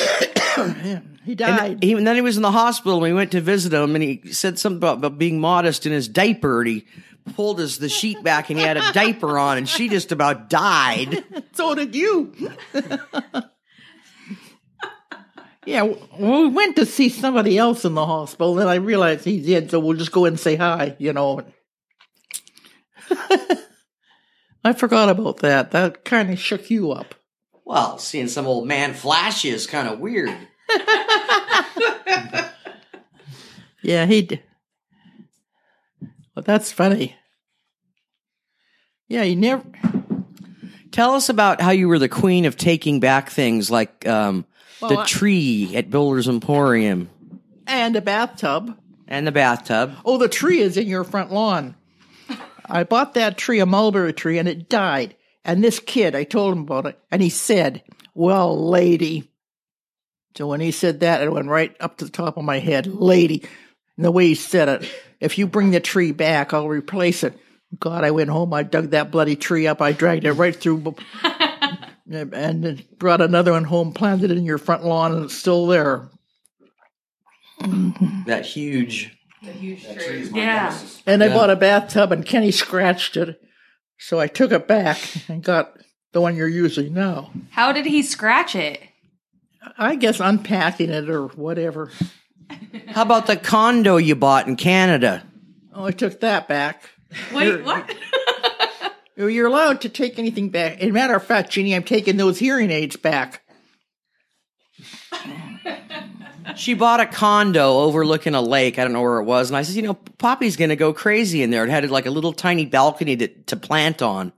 Yeah, he died. And, he, and then he was in the hospital. and We went to visit him, and he said something about, about being modest in his diaper. And he pulled his the sheet back, and he had a diaper on, and she just about died. So did you. yeah, well, we went to see somebody else in the hospital, then I realized he's dead, so we'll just go and say hi, you know. I forgot about that. That kind of shook you up. Well, seeing some old man flash you is kind of weird. Yeah, he d Well, that's funny. Yeah, you never. Tell us about how you were the queen of taking back things like um, the I- tree at Builder's Emporium And a bathtub. and the bathtub. Oh, the tree is in your front lawn. I bought that tree, a mulberry tree, and it died. And this kid, I told him about it, and he said, Well, lady. So when he said that, it went right up to the top of my head, lady. And the way he said it, if you bring the tree back, I'll replace it. God, I went home, I dug that bloody tree up, I dragged it right through, and then brought another one home, planted it in your front lawn, and it's still there. That huge. The huge trees. Yeah. And I bought a bathtub and Kenny scratched it. So I took it back and got the one you're using now. How did he scratch it? I guess unpacking it or whatever. How about the condo you bought in Canada? Oh, I took that back. Wait, what? You're allowed to take anything back. As a matter of fact, Jeannie, I'm taking those hearing aids back. She bought a condo overlooking a lake. I don't know where it was. And I said, you know, Poppy's going to go crazy in there. It had like a little tiny balcony to, to plant on.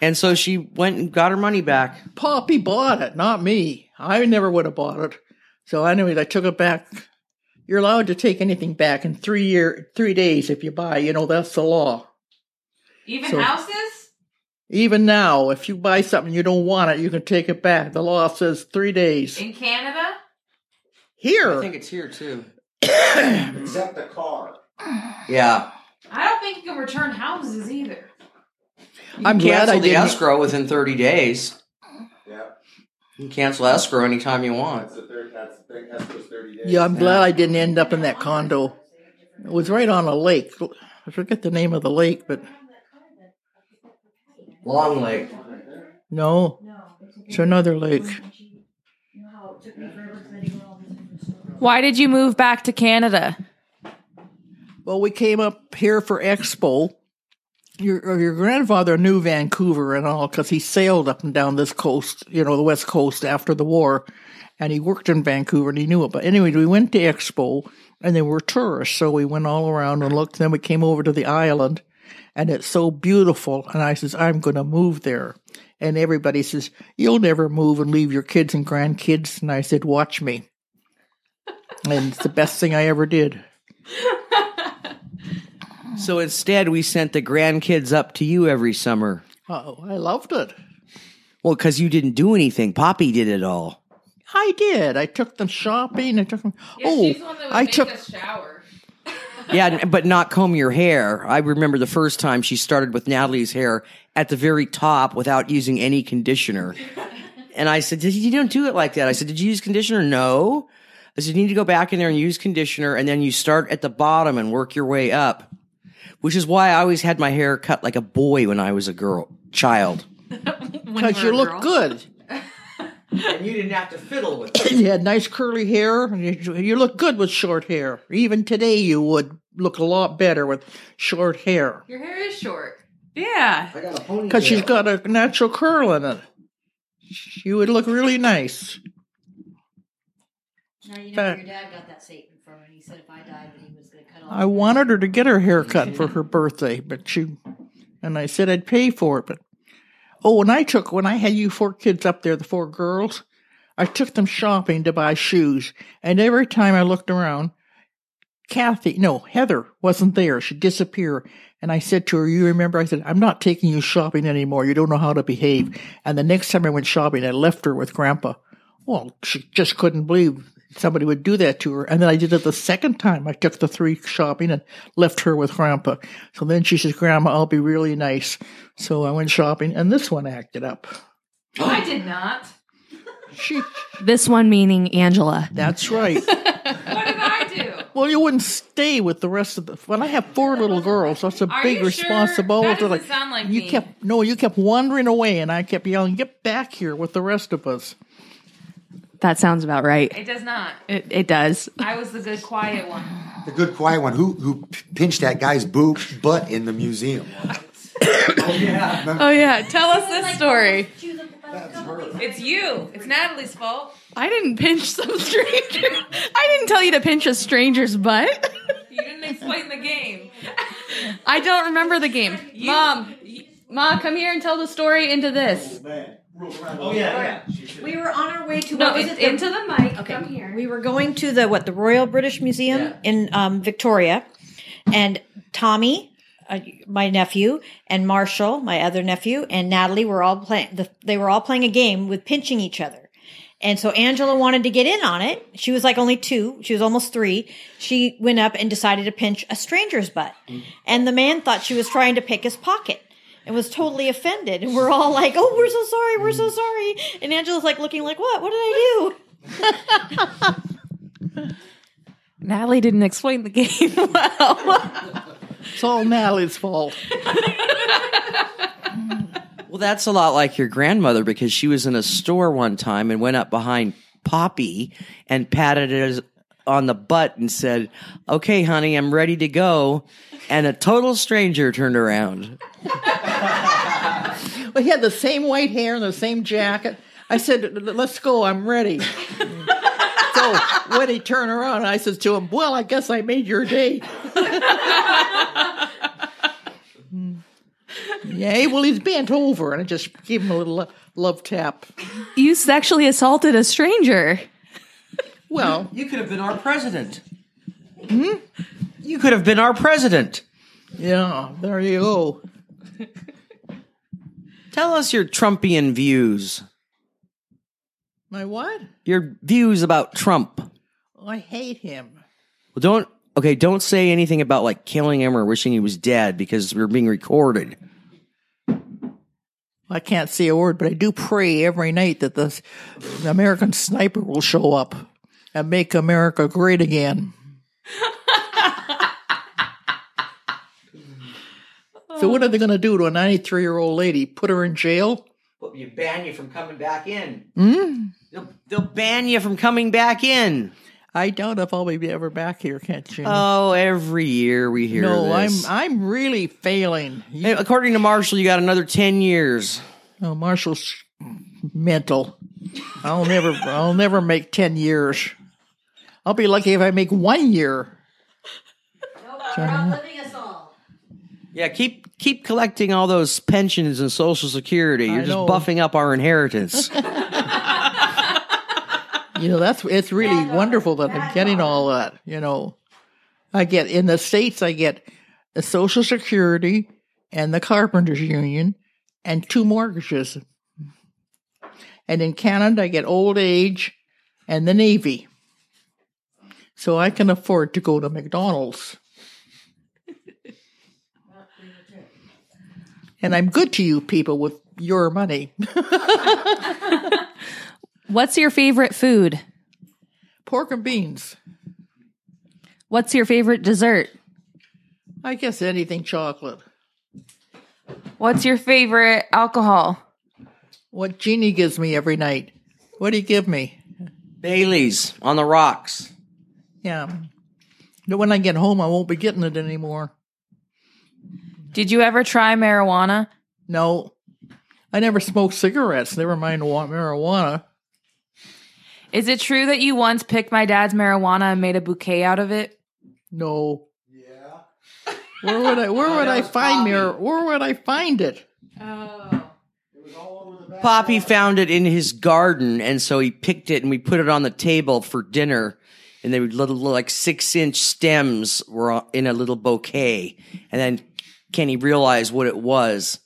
And so she went and got her money back. Poppy bought it, not me. I never would have bought it. So, anyways, I took it back. You're allowed to take anything back in three year, three days if you buy. You know that's the law. Even So- houses? Even now, if you buy something you don't want it, you can take it back. The law says three days. In Canada? Here, I think it's here too. Except the car. Yeah. I don't think you can return houses either. I'm glad Cancel I the didn't. escrow within 30 days. Yeah. You can cancel escrow anytime you want. That's the third. That's the thing. That's those thirty days. Yeah, I'm glad I didn't end up in that condo. It was right on a lake. I forget the name of the lake, but Long Lake. no, it's another lake. Why did you move back to Canada? Well, we came up here for Expo. Your uh, your grandfather knew Vancouver and all because he sailed up and down this coast, you know, the west coast after the war, and he worked in Vancouver and he knew it. But anyway, we went to Expo and they were tourists, so we went all around and looked. Then we came over to the island, and it's so beautiful. And I says, I'm going to move there. And everybody says, You'll never move and leave your kids and grandkids. And I said, Watch me. and it's the best thing I ever did. So instead, we sent the grandkids up to you every summer. Oh, I loved it. Well, because you didn't do anything. Poppy did it all. I did. I took them shopping. I took them. Yeah, oh, she's the one that would I make took. us shower. Yeah, but not comb your hair. I remember the first time she started with Natalie's hair at the very top without using any conditioner. And I said, You don't do it like that. I said, Did you use conditioner? No. I said, You need to go back in there and use conditioner, and then you start at the bottom and work your way up. Which is why I always had my hair cut like a boy when I was a girl, child. Because you look good. And you didn't have to fiddle with it. You had nice curly hair. You, you look good with short hair. Even today, you would look a lot better with short hair. Your hair is short. Yeah. I got a ponytail. Because she's got a natural curl in it. You would look really nice. Now you know Uh, your dad got that statement from, and he said if I died, that he was going to cut off. I wanted her to get her hair cut for her birthday, but she, and I said I'd pay for it. But oh, when I took when I had you four kids up there, the four girls, I took them shopping to buy shoes, and every time I looked around, Kathy, no, Heather wasn't there. She'd disappear. And I said to her, You remember? I said, I'm not taking you shopping anymore. You don't know how to behave. And the next time I went shopping, I left her with Grandpa. Well, she just couldn't believe somebody would do that to her. And then I did it the second time. I took the three shopping and left her with Grandpa. So then she says, Grandma, I'll be really nice. So I went shopping, and this one acted up. Oh, I did not. She, This one meaning Angela. that's right. What did I do? Well, you wouldn't stay with the rest of the. When I have four little girls, that's a Are big you sure? responsibility. That doesn't sound like you me. kept no, you kept wandering away, and I kept yelling, "Get back here with the rest of us!" That sounds about right. It does not. It, it does. I was the good, quiet one. The good quiet one who who pinched that guy's boob butt in the museum. Oh yeah, Oh yeah. tell us this story. It's you. It's Natalie's fault. I didn't pinch some stranger. I didn't tell you to pinch a stranger's butt. You didn't explain the game. I don't remember the game. Mom, Ma, come here and tell the story into this. We were on our way to No, what was it's it? The- into the mic. Okay. Come here. We were going to the what the Royal British Museum in um, Victoria, and Tommy, uh, my nephew, and Marshall, my other nephew, and Natalie were all playing. The, they were all playing a game with pinching each other. And so Angela wanted to get in on it. She was like only two. She was almost three. She went up and decided to pinch a stranger's butt. And the man thought she was trying to pick his pocket and was totally offended. And we're all like, oh, we're so sorry. We're so sorry. And Angela's like looking like, what? What did I do? Natalie didn't explain the game well. It's all Natalie's fault. Well, that's a lot like your grandmother because she was in a store one time and went up behind Poppy and patted his on the butt and said, "Okay, honey, I'm ready to go." And a total stranger turned around. But he had the same white hair and the same jacket. I said, "Let's go. I'm ready." so when he turned around, I said to him, "Well, I guess I made your day." Mm. yeah, well, he's bent over, and I just gave him a little love tap. You sexually assaulted a stranger. Well, You could have been our president. Hmm? You could have been our president. yeah, there you go. Tell us your Trumpian views. My what? Your views about Trump. I hate him. Well, don't okay. Don't say anything about like killing him or wishing he was dead because we're being recorded. I can't say a word, but I do pray every night that the, the American sniper will show up and make America great again. so what are they going to do to a 93 year old lady? Put her in jail? Well, You ban you from coming back in. Hmm? They'll, they'll ban you from coming back in. I doubt if I'll be ever back here, can't you? Oh, every year we hear no, this. I'm I'm really failing. Hey, According to Marshall, you got another ten years. Oh, Marshall's mental. I'll never I'll never make 10 years. I'll be lucky if I make 1 year. You're outliving us all. Yeah, keep keep collecting all those pensions and Social Security. You're I just know. buffing up our inheritance. You know, that's it's really wonderful that I'm getting all that. You know, I get in the states, I get the Social Security and the Carpenters Union and two mortgages, and in Canada, I get old age and the Navy, so I can afford to go to McDonald's. And I'm good to you people with your money. What's your favorite food? Pork and beans. What's your favorite dessert? I guess anything chocolate. What's your favorite alcohol? What Jeannie gives me every night. What do you give me? Bailey's on the rocks. Yeah. But when I get home, I won't be getting it anymore. Did you ever try marijuana? No. I never smoked cigarettes, never mind wa- marijuana. Is it true that you once picked my dad's marijuana and made a bouquet out of it? No. Yeah. Where would I where would I find mir- where would I find it? Oh. Poppy found it in his garden, and so he picked it and we put it on the table for dinner. And they were little, like six inch stems were in a little bouquet. And then Kenny realized what it was.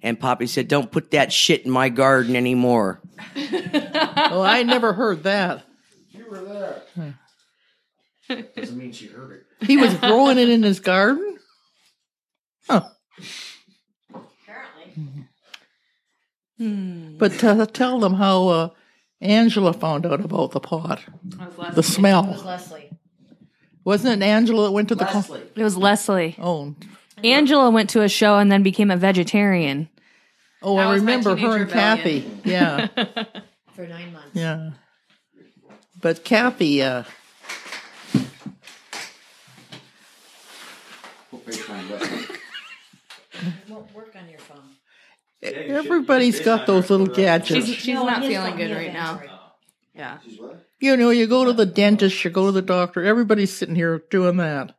And Poppy said, Don't put that shit in my garden anymore. Oh, I never heard that. You were there. Huh. Doesn't mean she heard it. He was growing it in his garden? Huh. Apparently. But uh, tell them how uh, Angela found out about the pot. The smell. Was Leslie. Wasn't it Angela that went to the con- Leslie. It was Leslie. Oh, Angela went to a show and then became a vegetarian. oh, That I was my remember her and rebellion. Kathy. Yeah, For nine months. yeah. But Kathy, uh, won't work on your phone. Everybody's got those little gadgets. She's, she's No, not his feeling good his right now. Android. Yeah. You know, you go to the dentist, you go to the doctor. Everybody's sitting here doing that.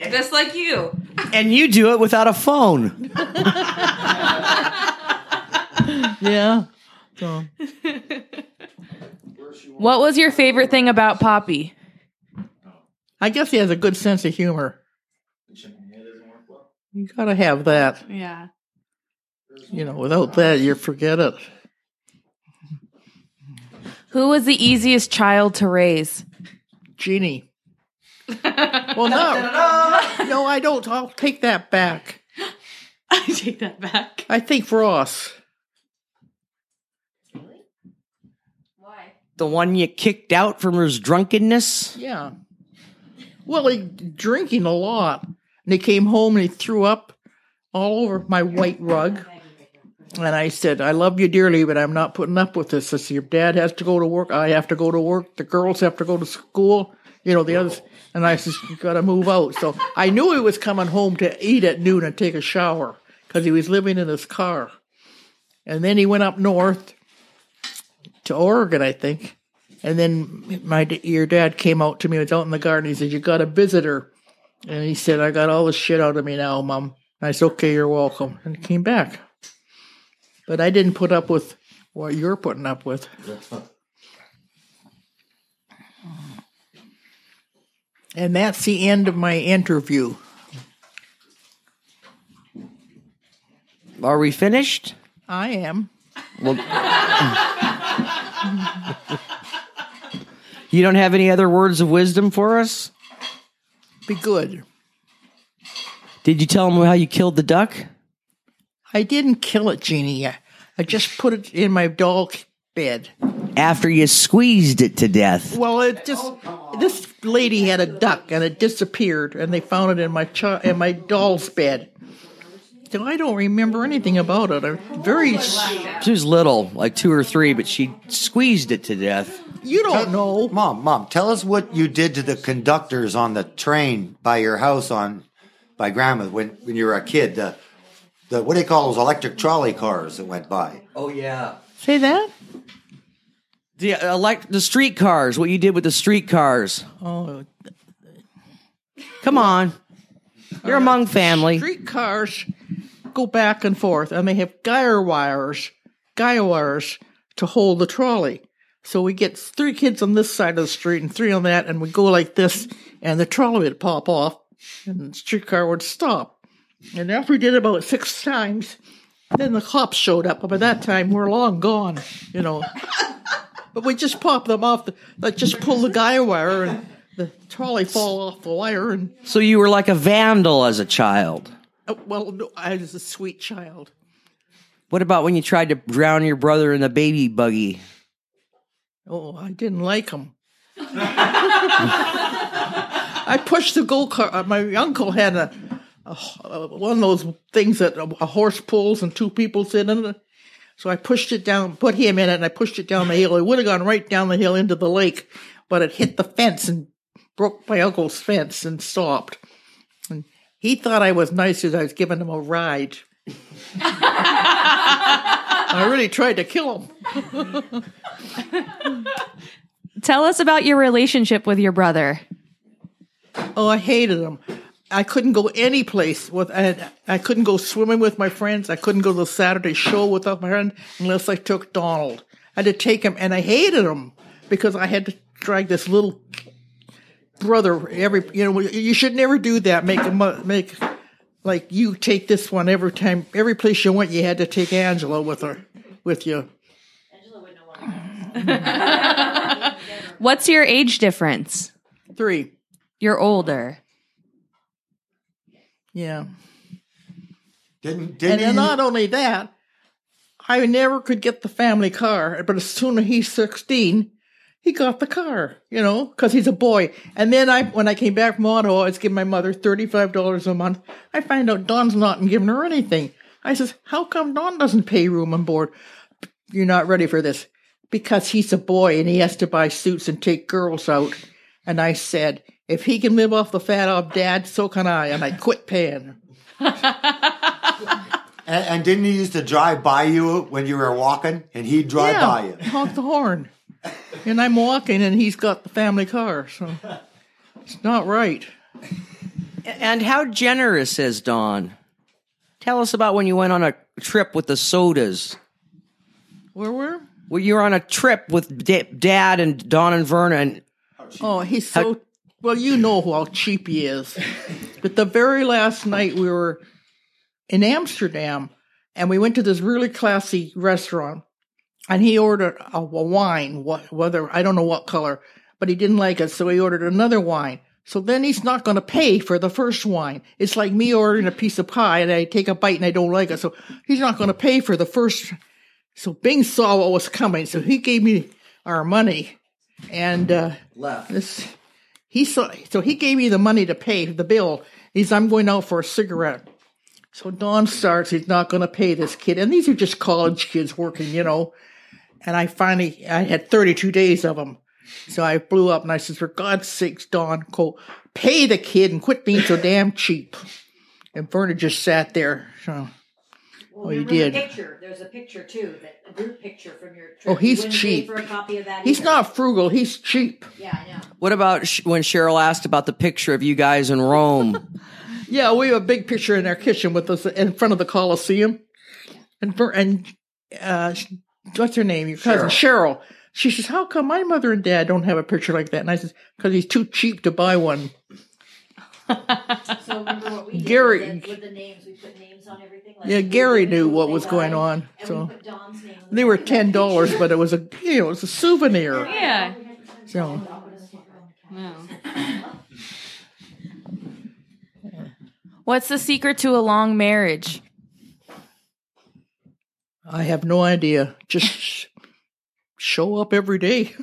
Just like you. And you do it without a phone. Yeah. So What was your favorite thing about Poppy? I guess he has a good sense of humor. You gotta have that. Yeah. You know, without that, you forget it. Who was the easiest child to raise? Jeannie. well, no, no, I don't. I'll take that back. I take that back. I think Ross. Really? Why? The one you kicked out from his drunkenness. Yeah. Well, he drinking a lot, and he came home and he threw up all over my white rug. And I said, "I love you dearly, but I'm not putting up with this. I said, your dad has to go to work. I have to go to work. The girls have to go to school. You know, the others, and I said, you got to move out. So I knew he was coming home to eat at noon and take a shower because he was living in his car. And then he went up north to Oregon, I think. And then my your dad came out to me. I was out in the garden. He said, "You got a visitor," and he said, "I got all the shit out of me now, Mom." I said, "Okay, you're welcome," and he came back. But I didn't put up with what you're putting up with. And that's the end of my interview. Are we finished? I am. You don't have any other words of wisdom for us? Be good. Did you tell him how you killed the duck? I didn't kill it, Jeannie. I I just put it in my doll bed. After you squeezed it to death. Well, it just oh, this lady had a duck and it disappeared, and they found it in my chi- in my doll's bed. So I don't remember anything about it. I'm very. She was little, like two or three, but she squeezed it to death. You don't know. Mom, mom, tell us what you did to the conductors on the train by your house on by grandma when when you were a kid. The the what do they call those electric trolley cars that went by? Oh yeah. Say that. The uh, like the streetcars. What you did with the streetcars? Oh, Come on, you're among family. street cars go back and forth, and they have gyre wires, guy wires to hold the trolley. So we get three kids on this side of the street and three on that, and we go like this, and the trolley would pop off, and the streetcar would stop. And after we did it about six times, then the cops showed up. But by that time, we're long gone, you know. but we just pop them off, the, like just pull the guy wire, and the trolley fall off the wire, and So you were like a vandal as a child. oh, well, no, I was a sweet child. What about when you tried to drown your brother in the baby buggy? Oh, I didn't like him. I pushed the go kart. uh, My uncle had a uh, one of those things that a, horse pulls and two people sit in it. So I pushed it down, put him in it, and I pushed it down the hill. It would have gone right down the hill into the lake, but it hit the fence and broke my uncle's fence and stopped. And he thought I was nice because I was giving him a ride. I really tried to kill him. Tell us about your relationship with your brother. Oh, I hated them. I couldn't go any place with. I, I couldn't go swimming with my friends. I couldn't go to the Saturday show without my friend unless I took Donald. I had to take him, and I hated him because I had to drag this little brother every. You know, you should never do that. Make him make like you take this one every time. Every place you went, you had to take Angela with her, with you. Angela wouldn't know What's your age difference? Three. You're older. Yeah. Didn't And didn't then you? not only that, I never could get the family car. But as soon as he's 16, he got the car, you know, because he's a boy. And then I, when I came back from Ottawa, I was giving my mother $35 a month. I find out Don's not giving her anything. I says, how come Don doesn't pay room and board? You're not ready for this. Because he's a boy and he has to buy suits and take girls out. And I said, if he can live off the fat of dad, so can I. And I quit paying. and, and didn't he used to drive by you when you were walking, and he'd drive by you? honk the horn. And I'm walking, and he's got the family car, so it's not right. And how generous is Don? Tell us about when you went on a trip with the sodas. Where were? Well, you were on a trip with da- Dad and Don and Vernon. Oh, he's so. Well, you know how cheap he is. But the very last night we were in Amsterdam, and we went to this really classy restaurant, and he ordered a, wine, whether I don't know what color, but he didn't like it, so he ordered another wine. So then he's not going to pay for the first wine. It's like me ordering a piece of pie and I take a bite and I don't like it, so he's not going to pay for the first. So Bing saw what was coming, so he gave me our money, and uh, Left. this he saw so he gave me the money to pay the bill. He's I'm going out for a cigarette. So Don starts, he's not gonna pay this kid. And these are just college kids working, you know. And I finally I had 32 days of them. So I blew up and I says, for God's sakes, Don, Cole, pay the kid and quit being so damn cheap. And Verna just sat there. So, Well, he remember did. The picture. There's a picture too, that a group picture from your trip. Oh, he's You cheap. For a copy of that he's either. not frugal. He's cheap. Yeah, I know. What about sh- when Cheryl asked about the picture of you guys in Rome? Yeah, we have a big picture in our kitchen with us in front of the Coliseum. And Ver, and uh, what's her name? Your cousin Cheryl. She says, "How come my mother and dad don't have a picture like that?" And I says, "Because he's too cheap to buy one." So remember what we did Gary- with the, with the names? We put names on everything. Like Yeah, Gary knew what was going buy, on, And so- we put Don's name. on They were ten dollars, but it was a you know it was a souvenir. Yeah. So What's the secret to a long marriage? I have no idea. Just show up every day.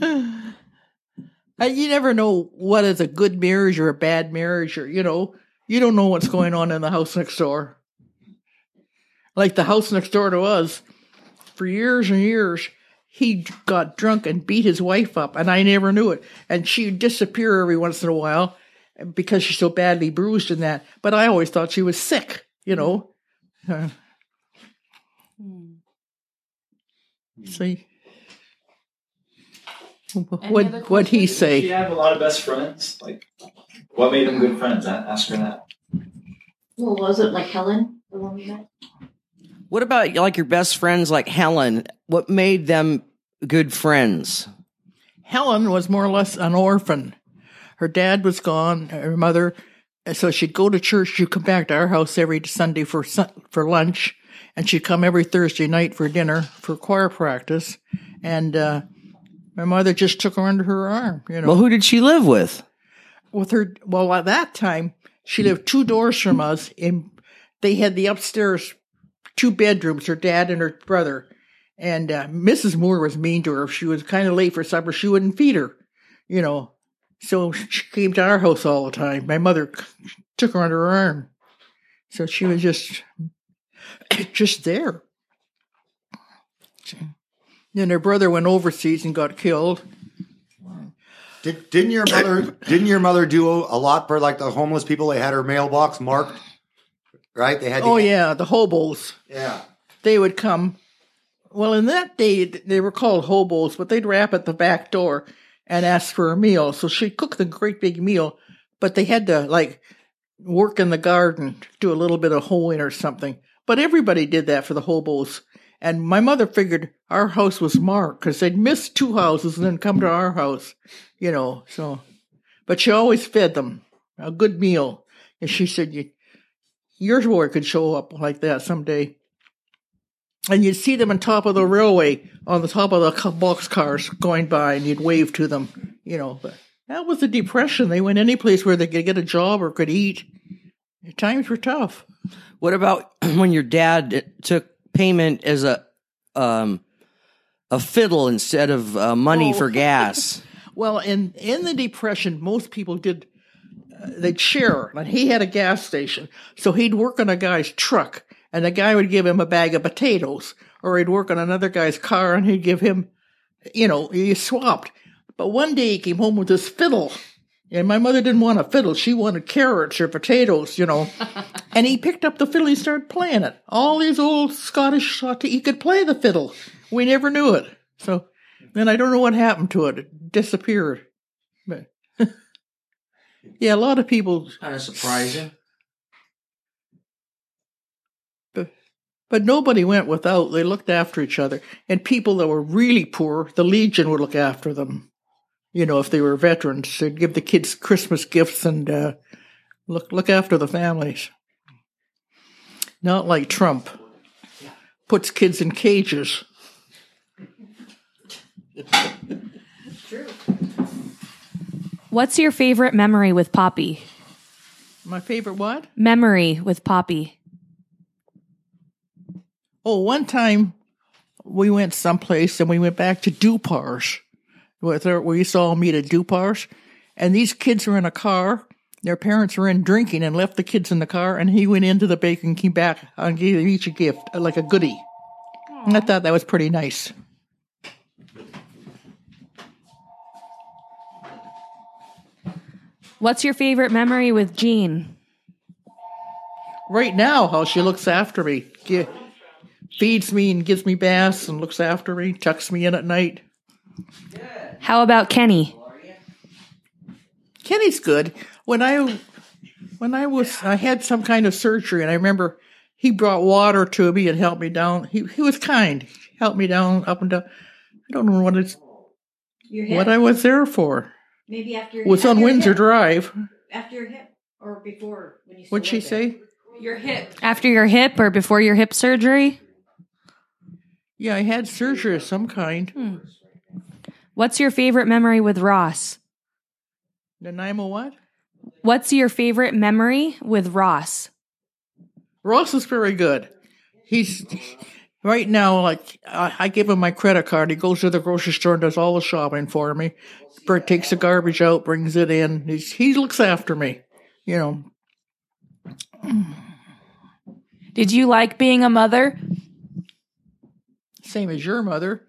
And you never know what is a good marriage or a bad marriage, or you know, you don't know what's going on in the house next door. Like the house next door to us, for years and years, he got drunk and beat his wife up, and I never knew it. And she'd disappear every once in a while because she's so badly bruised in that. But I always thought she was sick, you know. Uh, see, what what he say? Did she have a lot of best friends? Like, what made them good friends? A- Ask her that. Well, was it like Helen, the one we met? what about like your best friends like Helen? What made them good friends? Helen was more or less an orphan. Her dad was gone, her mother, so she'd go to church. She'd come back to our house every Sunday for for lunch, and she'd come every Thursday night for dinner for choir practice. And uh, my mother just took her under her arm, you know. Well, who did she live with? with her well at that time she lived two doors from us in they had the upstairs two bedrooms her dad and her brother. And uh, mrs moore was mean to her. If she was kind of late for supper. She wouldn't feed her you know. So she came to our house all the time. My mother took her under her arm. So she was just just there then her brother went overseas and got killed Did, didn't your mother? didn't your mother do a lot for like the homeless people? They had her mailbox marked, right? They had. oh yeah the hobos yeah. they would come. Well, in that day, they were called hobos, but they'd rap at the back door and ask for a meal. So she'd cook the great big meal, but they had to like work in the garden, do a little bit of hoeing or something. But everybody did that for the hobos. And my mother figured our house was marked because they'd miss two houses and then come to our house, you know. So, but she always fed them a good meal. And she said, you, your boy could show up like that someday and you'd see them on top of the railway on the top of the box cars going by and you'd wave to them you know but that was the depression they went any place where they could get a job or could eat times were tough What about when your dad took payment as a um a fiddle instead of uh, money Oh. for gas? well in in the depression most people did uh, they'd share and he had a gas station so he'd work on a guy's truck and the guy would give him a bag of potatoes or he'd work on another guy's car and he'd give him you know he swapped but one day he came home with this fiddle and my mother didn't want a fiddle she wanted carrots or potatoes you know and he picked up the fiddle and started playing it all these old scottish thought he could play the fiddle we never knew it so then i don't know what happened to it it disappeared but yeah a lot of people Kind of surprising. but, but nobody went without. They looked after each other. And people that were really poor, the Legion would look after them. You know, if they were veterans, they'd give the kids Christmas gifts and uh, look look after the families. Not like Trump puts kids in cages. True. What's your favorite memory with Poppy? My favorite what? Memory with Poppy. Oh, one time we went someplace and we went back to Dupars where we used to all meet at Dupar's, and these kids are in a car. Their parents were in drinking and left the kids in the car, and he went into the bakery and came back and gave each a gift, uh, like a goodie. Aww. And I thought that was pretty nice. What's your favorite memory with Jean? Right now, how she looks after me, Ge- feeds me and gives me baths and looks after me, tucks me in at night. How about Kenny? Kenny's good. When I when I was I had some kind of surgery and I remember he brought water to me and helped me down. He he was kind. He helped me down up and down. I don't know what it's what I was there for. Maybe after It was after on your Windsor hip. Drive. After your hip or before when you. What'd she say? Your hip. After your hip or before your hip surgery? Yeah, I had surgery of some kind. Hmm. What's your favorite memory with Ross? Nanaimo what? What's your favorite memory with Ross? Ross is very good. He's right now like I, I give him my credit card. He goes to the grocery store and does all the shopping for me. Bert takes the garbage out, brings it in. He's, he looks after me. You know, Did you like being a mother? same as your mother.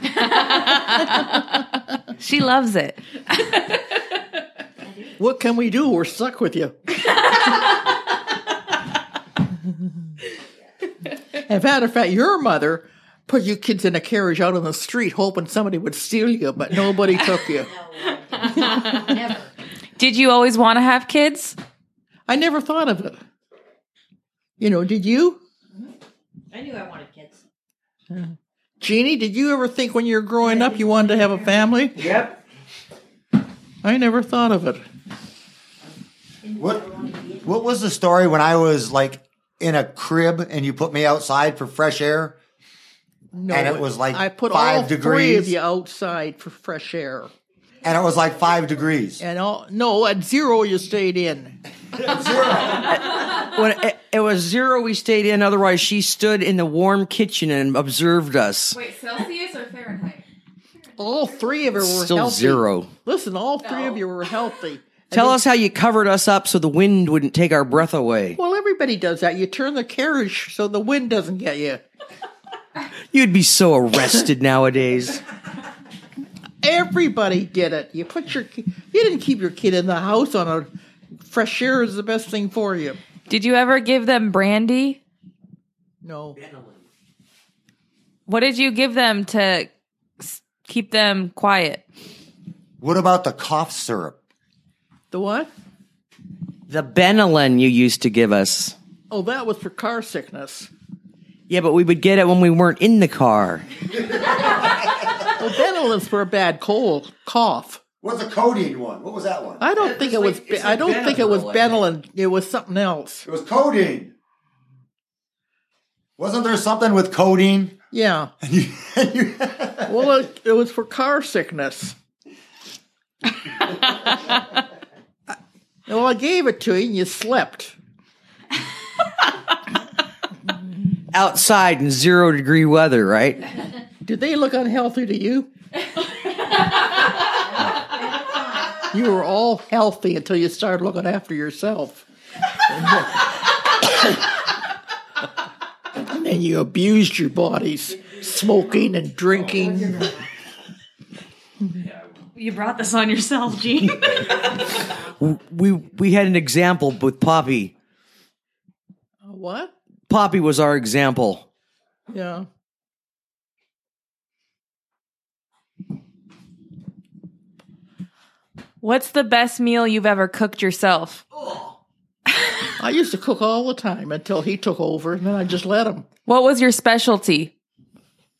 She loves it. What can we do? We're stuck with you. As a matter of fact, your mother put you kids in a carriage out on the street hoping somebody would steal you, but nobody took you. Never. Did you always want to have kids? I never thought of it. You know, did you? I knew I wanted kids. Hmm. Jeannie, did you ever think when you were growing up you wanted to have a family? Yep. I never thought of it. What What was the story when I was like in a crib and you put me outside for fresh air? No, And it was like I put five all three of you outside for fresh air, And it was like five degrees. and all no at zero you stayed in. When it, it was zero, we stayed in. Otherwise, she stood in the warm kitchen and observed us. Wait, Celsius or Fahrenheit? All three of you were Still healthy. zero. Listen, all three of you were healthy. Tell us how you covered us up so the wind wouldn't take our breath away. Well, everybody does that. You turn the carriage so the wind doesn't get you. You'd be so arrested nowadays. Everybody did it. You put your you didn't keep your kid in the house on a fresh air is the best thing for you. Did you ever give them brandy? No. What did you give them to keep them quiet? What about the cough syrup? The what? The Benylin you used to give us. Oh, that was for car sickness. Yeah, but we would get it when we weren't in the car. Well, Benylin's for a bad cold cough. What's the codeine one? What was that one? I don't think it was. it's I don't think it was Benadryl, It was something else. It was codeine. Wasn't there something with codeine? Yeah. Well, it, it was for car sickness. well, I gave it to you, and you slept. Outside in zero degree weather, right? Did they look unhealthy to you? You were all healthy until you started looking after yourself. and then you abused your bodies, smoking and drinking. You brought this on yourself, Gene. We we had an example with Poppy. What? Poppy was our example. Yeah. What's the best meal you've ever cooked yourself? I used to cook all the time until he took over, and then I just let him. What was your specialty?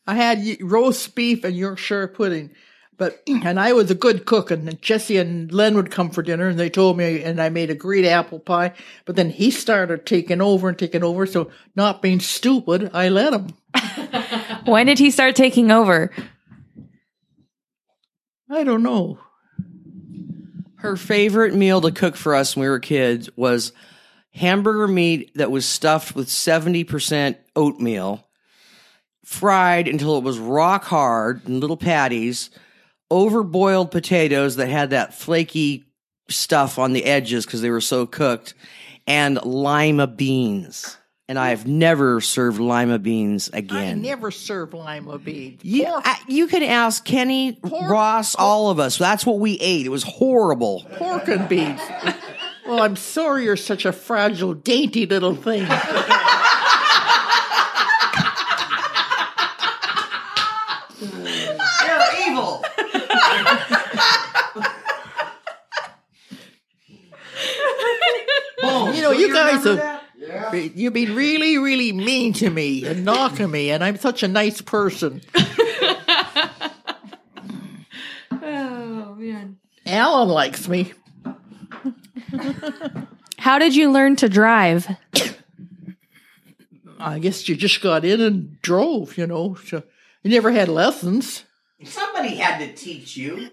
I had roast beef and Yorkshire pudding, but and I was a good cook. And Jesse and Len would come for dinner, and they told me, and I made a great apple pie. But then he started taking over and taking over. So not being stupid, I let him. When did he start taking over? I don't know. Her favorite meal to cook for us when we were kids was hamburger meat that was stuffed with 70% oatmeal, fried until it was rock hard in little patties, overboiled potatoes that had that flaky stuff on the edges because they were so cooked, and lima beans. And I have never served lima beans again. I never serve lima beans. you, Pork, I- you can ask Kenny, Ross, all of us. That's what we ate. It was horrible. pork and beans. Well, I'm sorry you're such a fragile, dainty little thing. You're evil. You know, you guys have you've been really, really mean to me and knocking me, and I'm such a nice person. Oh man. Alan likes me. How did you learn to drive? I guess you just got in and drove, you know. So you never had lessons. Somebody had to teach you.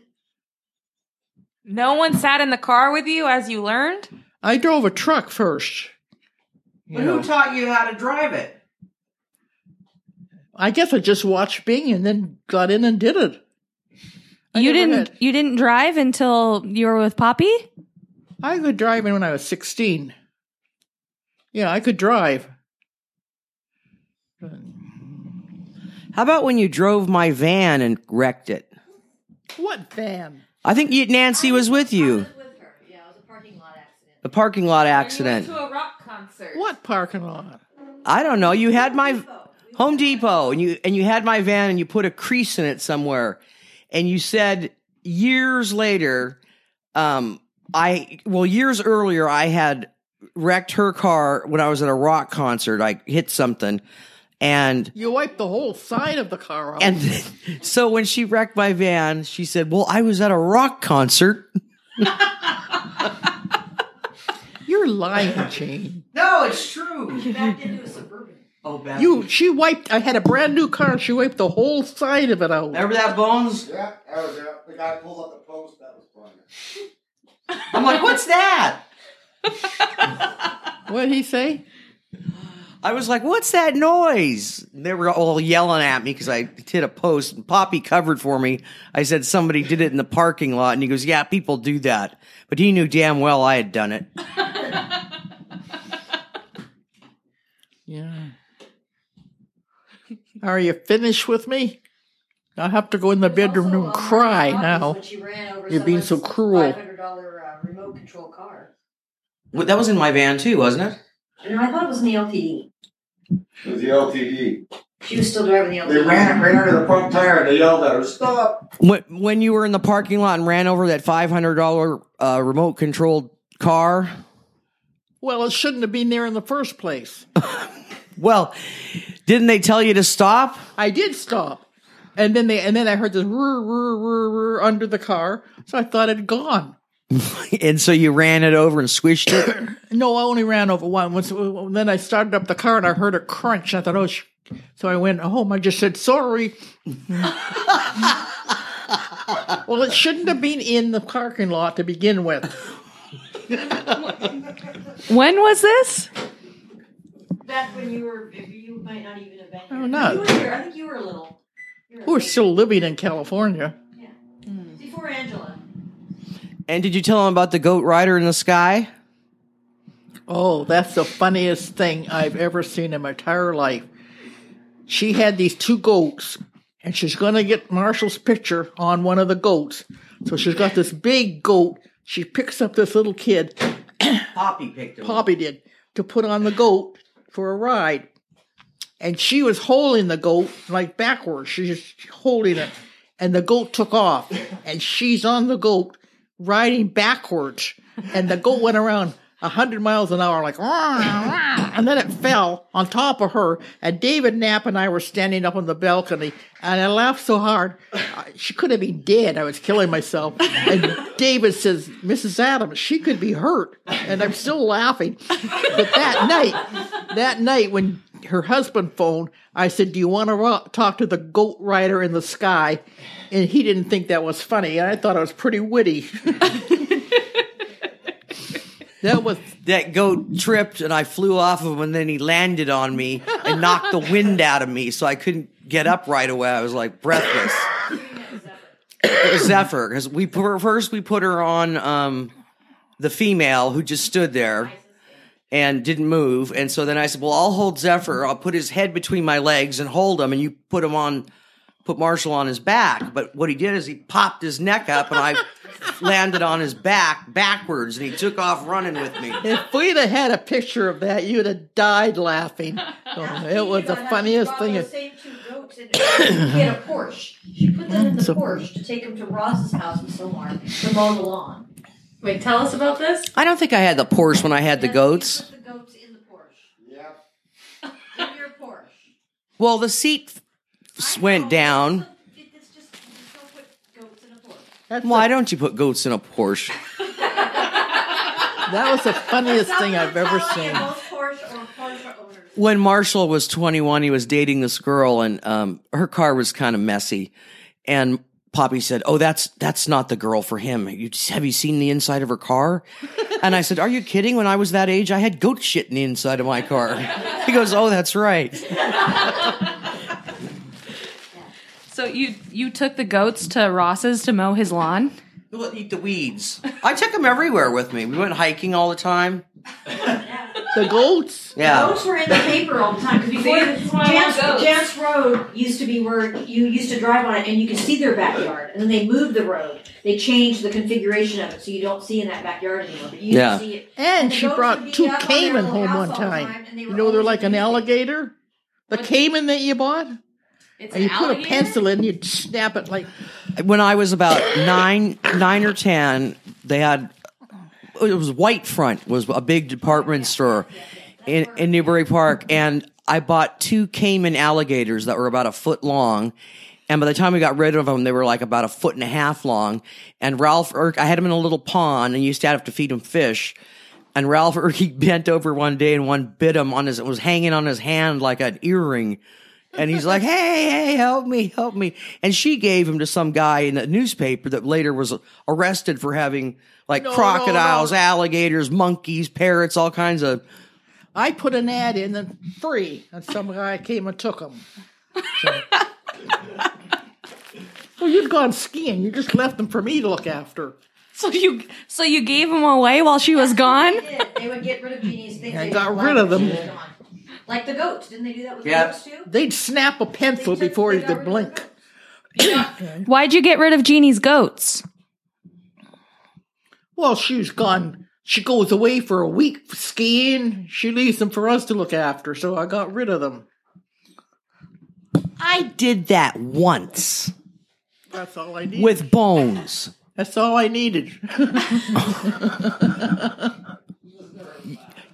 No one sat in the car with you as you learned? I drove a truck first. You But know, who taught you how to drive it? I guess I just watched Bing and then got in and did it. I you didn't had- you didn't drive until you were with Poppy? I could drive when I was 16. Yeah, I could drive. How about when you drove my van and wrecked it? What van? I think you, Nancy was with you. with her. Yeah, it was a parking lot accident. The parking lot accident. a rock concert. What parking lot? I don't know. You had my Home Depot and you and you had my van and you put a crease in it somewhere. And you said years later, um, I well, years earlier I had wrecked her car when I was at a rock concert. I hit something and You wiped the whole side of the car off. and so when she wrecked my van, she said, Well, I was at a rock concert. You're lying, Jane. No, it's true. Backed into a suburban. Oh, bad. You, she wiped. I had a brand new car. and She wiped the whole side of it out. remember that bones? Yeah, that was it. The guy pulled up the post. That was funny. I'm like, what's that? What did he say? I was like, "What's that noise?" They were all yelling at me because I hit a post. And Poppy covered for me. I said somebody did it in the parking lot, and he goes, "Yeah, people do that," but he knew damn well I had done it. Yeah. Are you finished with me? I have to go in the bedroom and cry now. When she ran over You're being so cruel. $500 uh, remote control car. Well, that was in my van too, wasn't it? No, I thought it was in the LTD. It was the LTD. She was still driving the LTD. They ran it right under the front tire and they yelled at her, "Stop!" When, when you were in the parking lot and ran over that five hundred dollar uh, remote controlled car. Well, it shouldn't have been there in the first place. Well, didn't they tell you to stop? I did stop, and then they and then I heard this whir, whir, whir, whir under the car, so I thought it had gone. And so you ran it over and squished it. No, I only ran over one. Once, then I started up the car and I heard it crunch. I thought, oh, sh-. so I went home. I just said sorry. well, it shouldn't have been in the parking lot to begin with. When was this? Back when you were, you might not even have been oh, here. Oh, no. You were here. I think you were little. You were We're still living in California. Yeah. Before Angela. and did you tell him about the goat rider in the sky? Oh, that's the funniest thing I've ever seen in my entire life. She had these two goats, and she's going to get Marshall's picture on one of the goats. So she's got this big goat. She picks up this little kid, Poppy picked him. Poppy did, to put on the goat for a ride. And she was holding the goat like backwards. She's just holding it. And the goat took off. And she's on the goat riding backwards. And the goat went around a hundred miles an hour, like, and then it fell on top of her. And David Knapp and I were standing up on the balcony, and I laughed so hard, she could have been dead. I was killing myself. And David says, "Mrs. Adams, she could be hurt," and I'm still laughing. But that night, that night when her husband phoned, I said, "Do you want to talk to the goat rider in the sky?" And he didn't think that was funny, and I thought it was pretty witty. that was that goat tripped and I flew off of him and then he landed on me and knocked the wind out of me so I couldn't get up right away. I was like breathless. It was Zephyr because we put, first we put her on um, the female who just stood there and didn't move. And so then I said, well, I'll hold Zephyr. I'll put his head between my legs and hold him. And you put him on, put Marshall on his back. But what he did is he popped his neck up and I landed on his back backwards and he took off running with me. If we'd have had a picture of that, you'd have died laughing. Oh, it was the funniest thing. Those same two goats and he had a Porsche. She put them in the Porsche to take him to Ross's house in Sylmar to mow the lawn. Wait, tell us about this. I don't think I had the Porsche when I had the goats. Put the goats in the Porsche. Yep. In your Porsche. Well, the seat f- went down. It's just, just don't put goats in a Porsche. That's Why don't you put goats in a Porsche? That was the funniest thing I've ever seen. Both Porsche or Porsche owners. when Marshall was 21, he was dating this girl and um, her car was kind of messy. And Poppy said, "Oh, that's that's not the girl for him. You, have you seen the inside of her car?" And I said, "Are you kidding? When I was that age, I had goat shit in the inside of my car." He goes, "Oh, that's right." So you you took the goats to Ross's to mow his lawn? We'll eat the weeds. I took them everywhere with me. We went hiking all the time. The goats. Yeah. Goats were in the paper all the time because before See, that's Janss, want goats. Janss Road used to be where you used to drive on it and you could see their backyard. And then they moved the road. They changed the configuration of it so you don't see in that backyard anymore. But you Yeah. see it. And the she brought two up on their caiman home one all the time. You know, they're like an the newspaper. alligator. The caiman that you bought, It's and an you put a pencil in, you'd snap it like. when I was about nine, nine or ten, they had it was White Front was a big department store in, in Newbury Park, and I bought two caiman alligators that were about a foot long. And by the time we got rid of them, they were like about a foot and a half long. And Ralph, Irk, I had them in a little pond, and used to have to feed them fish. And Ralph Erke bent over one day and one bit him on his, it was hanging on his hand like an earring. And he's like, hey, hey, help me, help me. And she gave him to some guy in the newspaper that later was arrested for having like No, no, crocodiles, no. alligators, monkeys, parrots, all kinds of. I put an ad in and free, and some guy came and took them. well, you'd gone skiing. You just left them for me to look after. So you so you gave them away while she was gone? They would get rid of Jeannie's things. I got didn't rid like of when them. She was gone. Like the goats. Didn't they do that with Yeah. the goats too? They'd snap a pencil They before they you got could blink. Why'd you get rid of Jeannie's goats? Well, she's gone. She goes away for a week skiing. She leaves them for us to look after, so I got rid of them. I did that once That's all I needed. with bones. That's all I needed.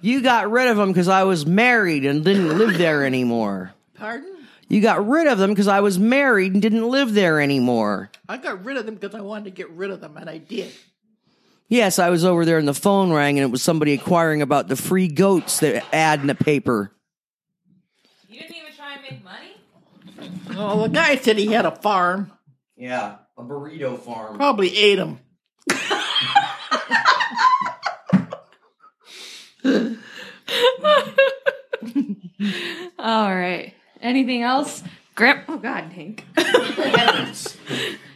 You got rid of them because I was married and didn't live there anymore. Pardon? You got rid of them because I was married and didn't live there anymore. I got rid of them because I wanted to get rid of them, and I did. Yes, I was over there and the phone rang and it was somebody inquiring about the free goats that ad in the paper. You didn't even try and make money? Well, the guy said he had a farm. Yeah, a burrito farm. Probably ate them. All right. Anything else? Grip. Oh God, Hank.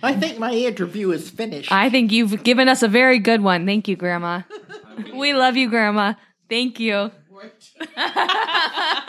I think my interview is finished. I think you've given us a very good one. Thank you, Grandma. We love you, Grandma. Thank you.